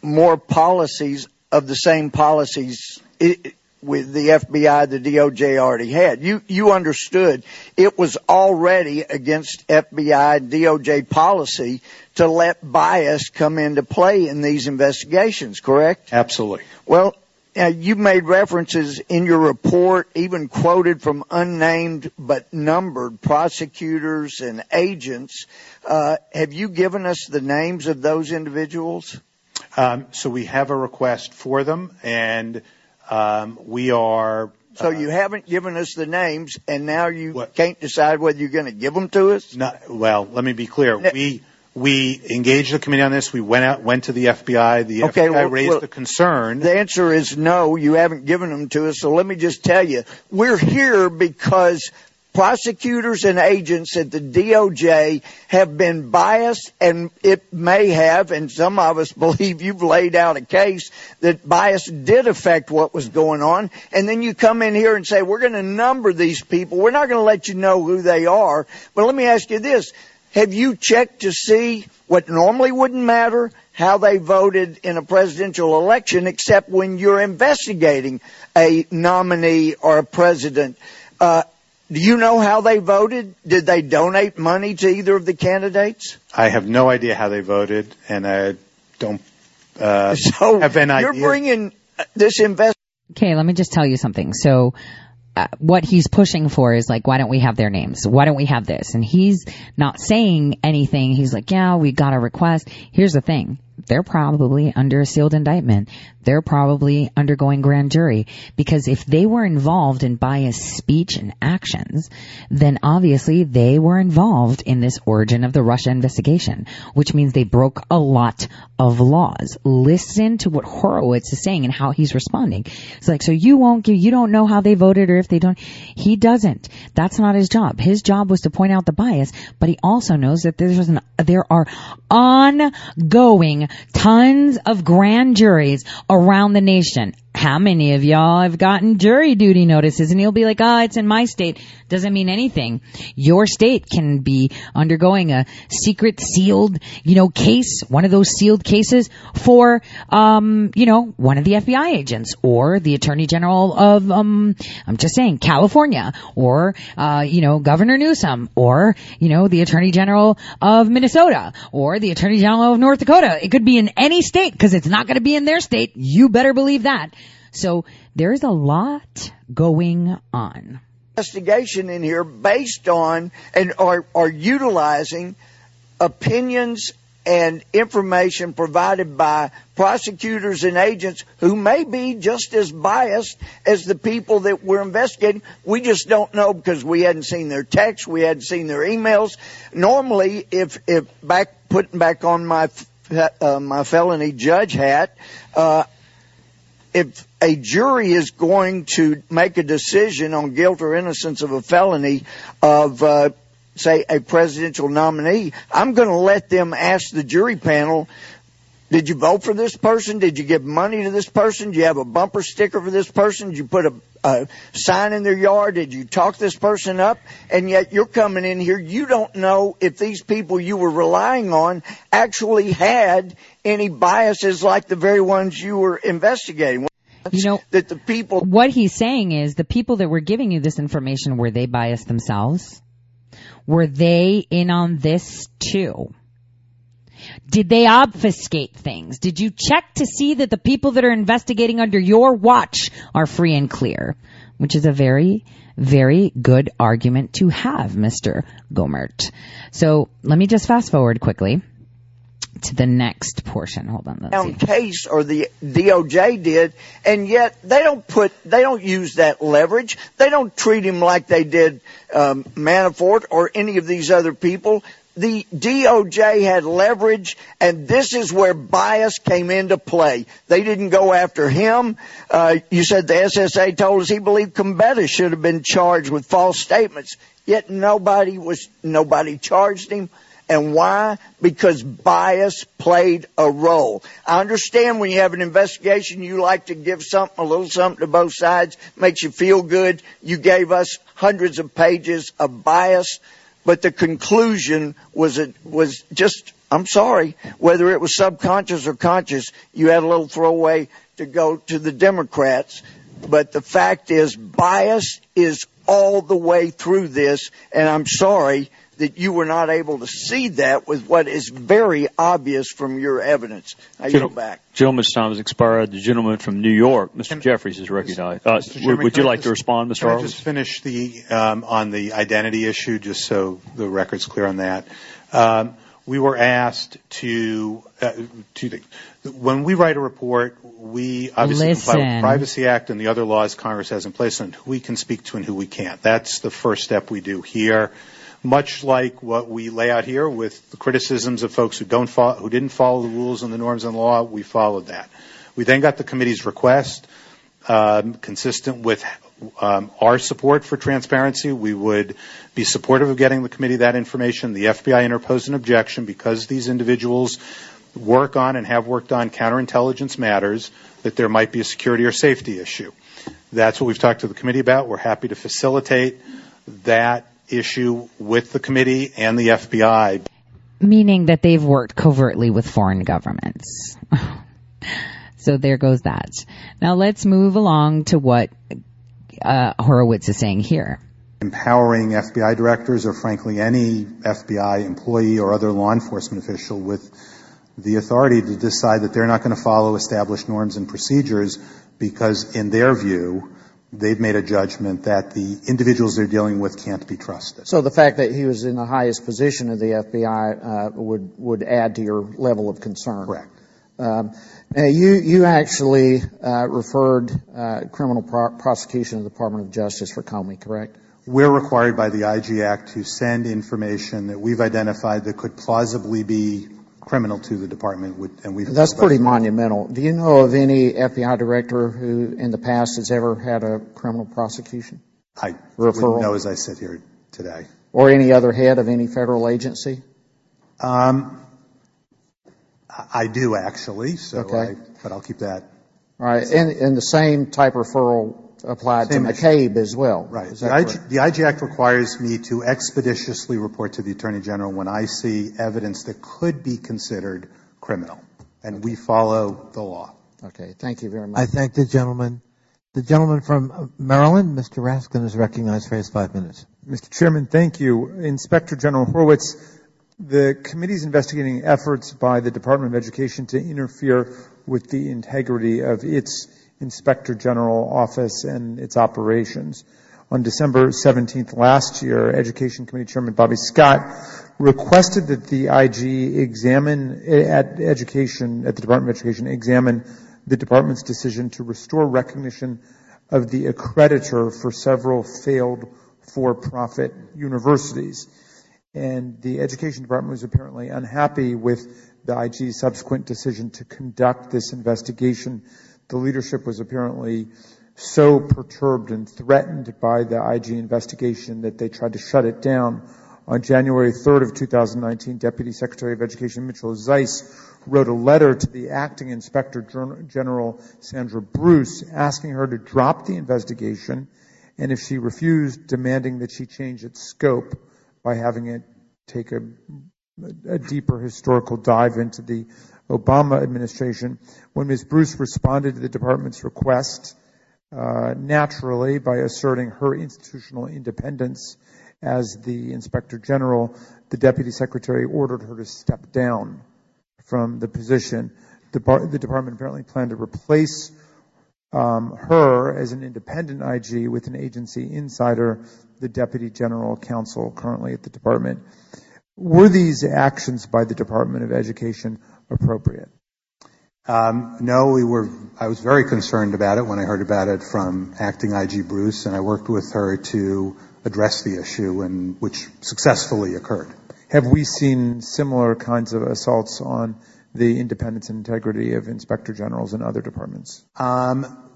more policies of the same policies it, with the FBI, the DOJ already had. You, you understood it was already against FBI, DOJ policy to let bias come into play in these investigations, correct? Absolutely. Well, uh, you made references in your report, even quoted from unnamed but numbered prosecutors and agents. Uh, have you given us the names of those individuals? Um, so we have a request for them, and um, we are. So you haven't given us the names, and now you what? can't decide whether you're going to give them to us. No, well, let me be clear. we we engaged the committee on this. We went out, went to the FBI. The okay, FBI well, raised well, the concern. The answer is no. You haven't given them to us. So let me just tell you, we're here because prosecutors and agents at the DOJ have been biased and it may have, and some of us [laughs] believe you've laid out a case that bias did affect what was going on. And then you come in here and say, we're going to number these people. We're not going to let you know who they are. But let me ask you this. Have you checked to see what normally wouldn't matter? How they voted in a presidential election, except when you're investigating a nominee or a president. Uh, do you know how they voted? Did they donate money to either of the candidates? I have no idea how they voted, and I don't uh, [laughs] so have an idea. You're bringing this invest. Okay, let me just tell you something. So, uh, what he's pushing for is like, why don't we have their names? Why don't we have this? And he's not saying anything. He's like, yeah, we got a request. Here's the thing they're probably under a sealed indictment. They're probably undergoing grand jury because if they were involved in biased speech and actions, then obviously they were involved in this origin of the Russia investigation, which means they broke a lot of laws. Listen to what Horowitz is saying and how he's responding. It's like, so you won't give, you don't know how they voted or if they don't. He doesn't. That's not his job. His job was to point out the bias, but he also knows that there's an, there are ongoing tons of grand juries around the nation. How many of y'all have gotten jury duty notices? And he'll be like, oh, it's in my state. Doesn't mean anything. Your state can be undergoing a secret sealed, you know, case, one of those sealed cases for, um, you know, one of the FBI agents or the attorney general of, um, I'm just saying, California or, uh, you know, Governor Newsom or, you know, the attorney general of Minnesota or the attorney general of North Dakota. It could be in any state because it's not going to be in their state. You better believe that. So there's a lot going on. Investigation in here based on and are, are utilizing opinions and information provided by prosecutors and agents who may be just as biased as the people that we're investigating. We just don't know because we hadn't seen their texts, we hadn't seen their emails. Normally, if if back putting back on my uh, my felony judge hat. Uh, if a jury is going to make a decision on guilt or innocence of a felony of, uh, say, a presidential nominee, I'm going to let them ask the jury panel, did you vote for this person? Did you give money to this person? Do you have a bumper sticker for this person? Did you put a, a sign in their yard? Did you talk this person up? And yet you're coming in here. You don't know if these people you were relying on actually had any biases like the very ones you were investigating. You know that the people. What he's saying is the people that were giving you this information were they biased themselves? Were they in on this too? Did they obfuscate things? Did you check to see that the people that are investigating under your watch are free and clear? Which is a very, very good argument to have, Mr. Gohmert So let me just fast forward quickly to the next portion. Hold on. Let's see. case or the DOJ did, and yet they don't put, they don't use that leverage. They don't treat him like they did um, Manafort or any of these other people. The DOJ had leverage, and this is where bias came into play. They didn't go after him. Uh, you said the SSA told us he believed Combetta should have been charged with false statements. Yet nobody was, nobody charged him. And why? Because bias played a role. I understand when you have an investigation, you like to give something, a little something to both sides, makes you feel good. You gave us hundreds of pages of bias, but the conclusion was it was just, I'm sorry, whether it was subconscious or conscious, you had a little throwaway to go to the Democrats. But the fact is bias is all the way through this, and I'm sorry, that you were not able to see that with what is very obvious from your evidence. I yield back. Gentleman's time has expired. The gentleman from New York, Mr. Jeffries, is recognized. Uh, would, would you like just, to respond, Mr. Can I Horowitz? just finish the um, on the identity issue, just so the record's clear on that. Um, we were asked to uh, two things. When we write a report, we obviously comply with the Privacy Act and the other laws Congress has in place on who we can speak to and who we can't. That's the first step we do here. Much like what we lay out here with the criticisms of folks who don't who didn't follow the rules and the norms and law, we followed that. We then got the committee's request, um, consistent with um, our support for transparency. We would be supportive of getting the committee that information. The FBI interposed an objection because these individuals work on and have worked on counterintelligence matters that there might be a security or safety issue. That's what we've talked to the committee about. We're happy to facilitate that issue with the committee and the FBI. Meaning that they've worked covertly with foreign governments. [laughs] so there goes that. Now let's move along to what uh, Horowitz is saying here. empowering FBI directors or frankly any FBI employee or other law enforcement official with the authority to decide that they're not going to follow established norms and procedures because in their view, they've made a judgment that the individuals they're dealing with can't be trusted. So the fact that he was in the highest position of the FBI uh, would would add to your level of concern. Correct. Um, now you you actually uh, referred uh, criminal pro- prosecution to the Department of Justice for Comey, correct? We're required by the IG Act to send information that we've identified that could plausibly be criminal to the department. That's pretty monumental. Do you know of any FBI director who, in the past, has ever had a criminal prosecution I wouldn't know as I sit here today. or any other head of any federal agency? Um, I do actually. But I'll keep that. All right, and, and the same type referral applied to Same issue. McCabe as well. Right. The that IG, the IG Act requires me to expeditiously report to the Attorney General when I see evidence that could be considered criminal, and we follow the law. Okay, thank you very much. I thank the gentleman. The gentleman from Maryland, Mr. Raskin, is recognized for his five minutes. Mr. Chairman, thank you. Inspector General Horowitz, the committee's investigating efforts by the Department of Education to interfere with the integrity of its Inspector General office and its operations. On December 17th last year, Education Committee Chairman Bobby Scott requested that the IG examine at education, at the Department of Education, examine the department's decision to restore recognition of the accreditor for several failed for-profit universities. And the Education Department was apparently unhappy with the IG's subsequent decision to conduct this investigation. The leadership was apparently so perturbed and threatened by the IG investigation that they tried to shut it down. On January 3rd of 2019, Deputy Secretary of Education Mitchell Zais wrote a letter to the acting Inspector General Sandra Bruce asking her to drop the investigation and if she refused, demanding that she change its scope by having it take a, a deeper historical dive into the Obama administration. When Ms. Bruce responded to the department's request, uh, naturally by asserting her institutional independence as the inspector general, the deputy secretary ordered her to step down from the position. The, department apparently planned to replace um, her as an independent IG with an agency insider, the deputy general counsel currently at the department. Were these actions by the Department of Education appropriate? Um, no, we were. I was very concerned about it when I heard about it from acting IG Bruce, and I worked with her to address the issue, and which successfully occurred. Have we seen similar kinds of assaults on the independence and integrity of inspector generals in other departments? Um,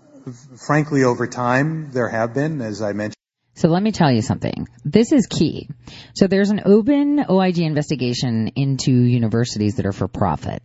frankly, over time, there have been, as I mentioned. So let me tell you something. This is key. So there's an open OIG investigation into universities that are for profit.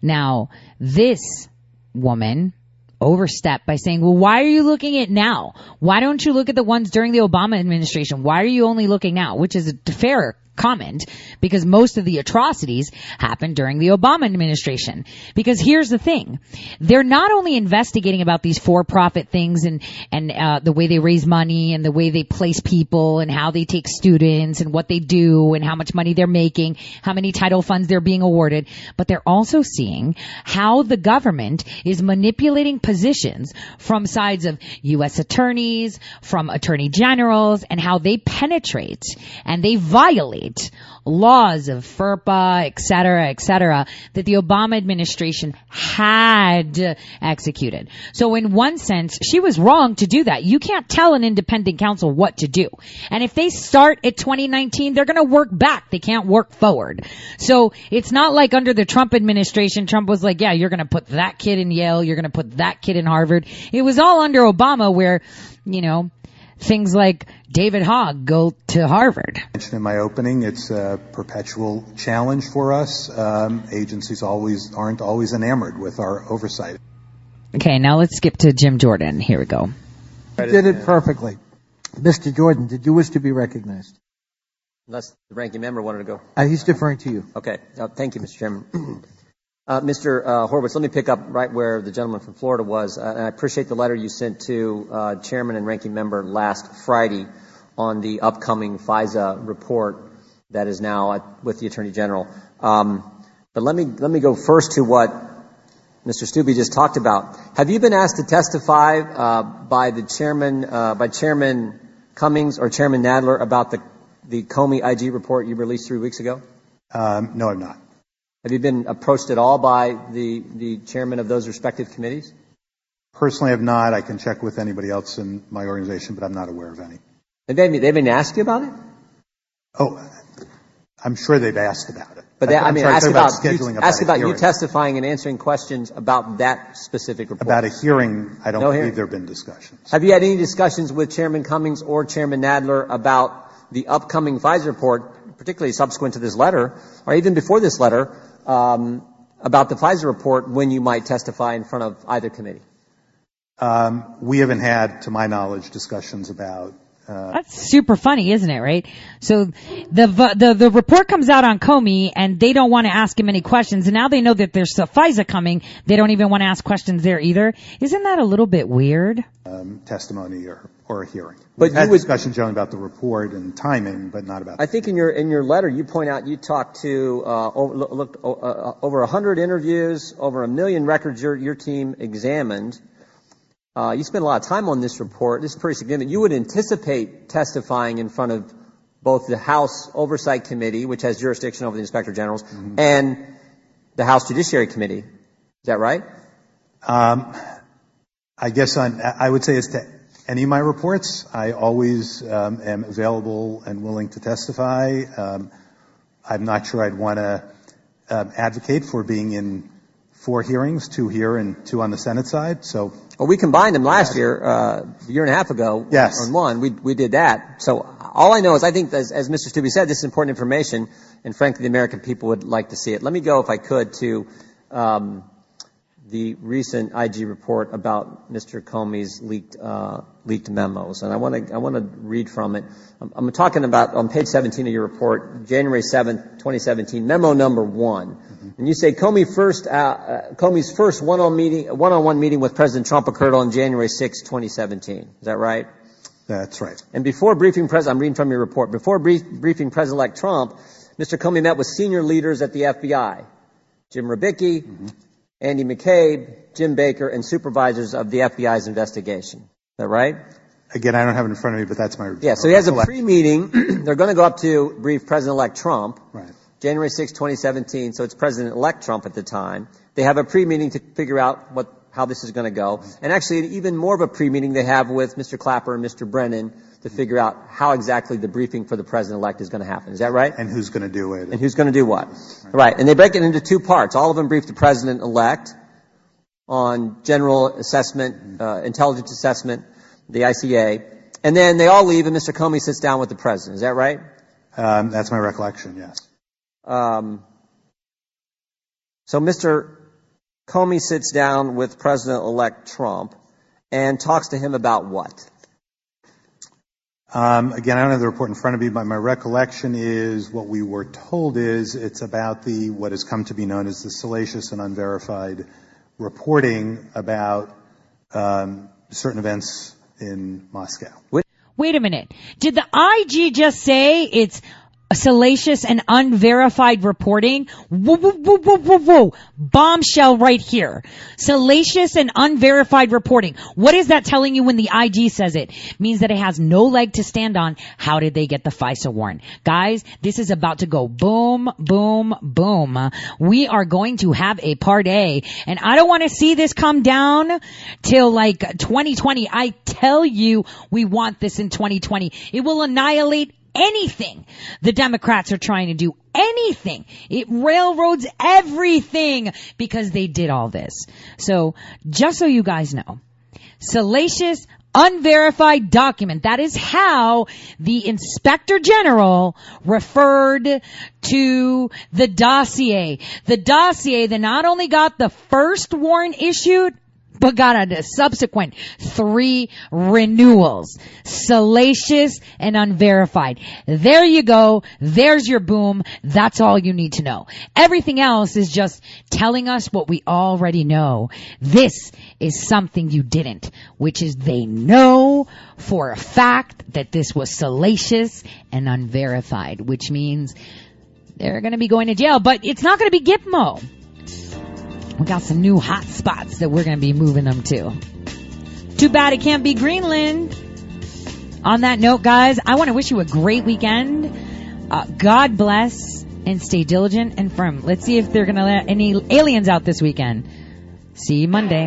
Now, this woman overstepped by saying, well, why are you looking at now? Why don't you look at the ones during the Obama administration? Why are you only looking now? Which is a fair comment because most of the atrocities happened during the Obama administration. Because here's the thing. They're not only investigating about these for-profit things and, and, uh, the way they raise money and the way they place people and how they take students and what they do and how much money they're making, how many title funds they're being awarded, but they're also seeing how the government is manipulating positions from sides of U.S. attorneys, from attorney generals, and how they penetrate and they violate laws of FERPA, et cetera, et cetera, that the Obama administration had executed. So in one sense, she was wrong to do that. You can't tell an independent counsel what to do. And if they start at 2019, they're gonna work back. They can't work forward. So it's not like under the Trump administration, Trump was like, yeah, you're gonna put that kid in Yale, you're gonna put that kid in Harvard. It was all under Obama where, you know, things like David Hogg go to Harvard. I mentioned in my opening, it's a perpetual challenge for us. Um, agencies always aren't always enamored with our oversight. Okay, now let's skip to Jim Jordan. Here we go. You did it perfectly. Mr. Jordan, did you wish to be recognized? Unless the ranking member wanted to go. Uh, he's deferring to you. Okay. Uh, thank you, Mr. Chairman. [clears throat] Uh, Mr. Uh, Horowitz, let me pick up right where the gentleman from Florida was. Uh, and I appreciate the letter you sent to uh, Chairman and Ranking Member last Friday on the upcoming FISA report that is now at, with the Attorney General. Um, but let me let me go first to what Mr. Steube just talked about. Have you been asked to testify uh, by the chairman uh, by Chairman Cummings or Chairman Nadler about the the Comey IG report you released three weeks ago? Um, no, I'm not. Have you been approached at all by the, the chairman of those respective committees? Personally, I have not. I can check with anybody else in my organization, but I'm not aware of any. Have they, been asked you about it? Oh, I'm sure they've asked about it. But they, I mean, ask about, you, about, ask about you testifying and answering questions about that specific report. About a hearing, I don't believe there have been discussions. Have you had any discussions with Chairman Cummings or Chairman Nadler about the upcoming FISA report, particularly subsequent to this letter, or even before this letter, about the FISA report when you might testify in front of either committee? Um, we haven't had, to my knowledge, discussions about uh, That's super funny, isn't it? Right? So the the the report comes out on Comey, and they don't want to ask him any questions. And now they know that there's a FISA coming. They don't even want to ask questions there either. Isn't that a little bit weird? Um, testimony or or a hearing. But We've you had would, discussions only about the report and timing, but not about. I think in your in your letter you point out you talked to uh, over, looked uh, uh over a hundred interviews, over a million records your your team examined. Uh, you spent a lot of time on this report. This is pretty significant. You would anticipate testifying in front of both the House Oversight Committee, which has jurisdiction over the Inspector Generals, mm-hmm. and the House Judiciary Committee. Is that right? Um, I guess on, I would say as to any of my reports, I always um, am available and willing to testify. Um, I'm not sure I'd want to uh, advocate for being in four hearings, two here and two on the Senate side. So, well, we combined them last year, uh, a year and a half ago. Yes. On one, we we did that. So all I know is I think, as, as Mr. Steube said, this is important information, and frankly, the American people would like to see it. Let me go, if I could, to um, the recent IG report about Mr. Comey's leaked uh, leaked memos, and I want to I want to read from it. I'm, I'm, talking about on page 17 of your report, January 7th, 2017, memo number one, mm-hmm. and you say Comey first uh, uh, Comey's first one-on meeting one-on-one meeting with President Trump occurred on January 6, 2017. Is that right? That's right. And before briefing President, I'm reading from your report. Before brief, briefing President-elect Trump, Mr. Comey met with senior leaders at the FBI, Jim Rybicki. Mm-hmm. Andy McCabe, Jim Baker, and supervisors of the FBI's investigation. Is that right? Again, I don't have it in front of me, but that's my Yeah, so he has a pre-meeting. [clears throat] They're going to go up to brief President-elect Trump. Right. January 6, 2017, so it's President-elect Trump at the time. They have a pre-meeting to figure out what, how this is going to go. And actually, even more of a pre-meeting they have with Mr. Clapper and Mr. Brennan to figure out how exactly the briefing for the president-elect is going to happen. Is that right? And who's going to do it. And who's going to do what. Right. right. And they break it into two parts. All of them brief the president-elect on general assessment, uh, intelligence assessment, the ICA. And then they all leave and Mr. Comey sits down with the president. Is that right? Um, that's my recollection, yes. Um, so Mr. Comey sits down with President-elect Trump and talks to him about what? Um, again, I don't have the report in front of me, but my recollection is what we were told is it's about the what has come to be known as the salacious and unverified reporting about um, certain events in Moscow. Wait a minute. Did the IG just say it's salacious and unverified reporting. Whoa, whoa, whoa, whoa, whoa, whoa. Bombshell right here. Salacious and unverified reporting. What is that telling you when the IG says it? Means that it has no leg to stand on. How did they get the FISA warrant? Guys, this is about to go boom, boom, boom. We are going to have a part A and I don't want to see this come down till like 2020. I tell you, we want this in 2020. It will annihilate anything the Democrats are trying to do. Anything. It railroads everything because they did all this. So just so you guys know, salacious, unverified document. That is how the inspector general referred to the dossier. The dossier that not only got the first warrant issued, but got a subsequent three renewals. Salacious and unverified. There you go. There's your boom. That's all you need to know. Everything else is just telling us what we already know. This is something you didn't, which is they know for a fact that this was salacious and unverified, which means they're going to be going to jail, but it's not going to be Gitmo. We got some new hot spots that we're going to be moving them to. Too bad it can't be Greenland. On that note, guys, I want to wish you a great weekend. Uh, God bless and stay diligent and firm. Let's see if they're going to let any aliens out this weekend. See you Monday.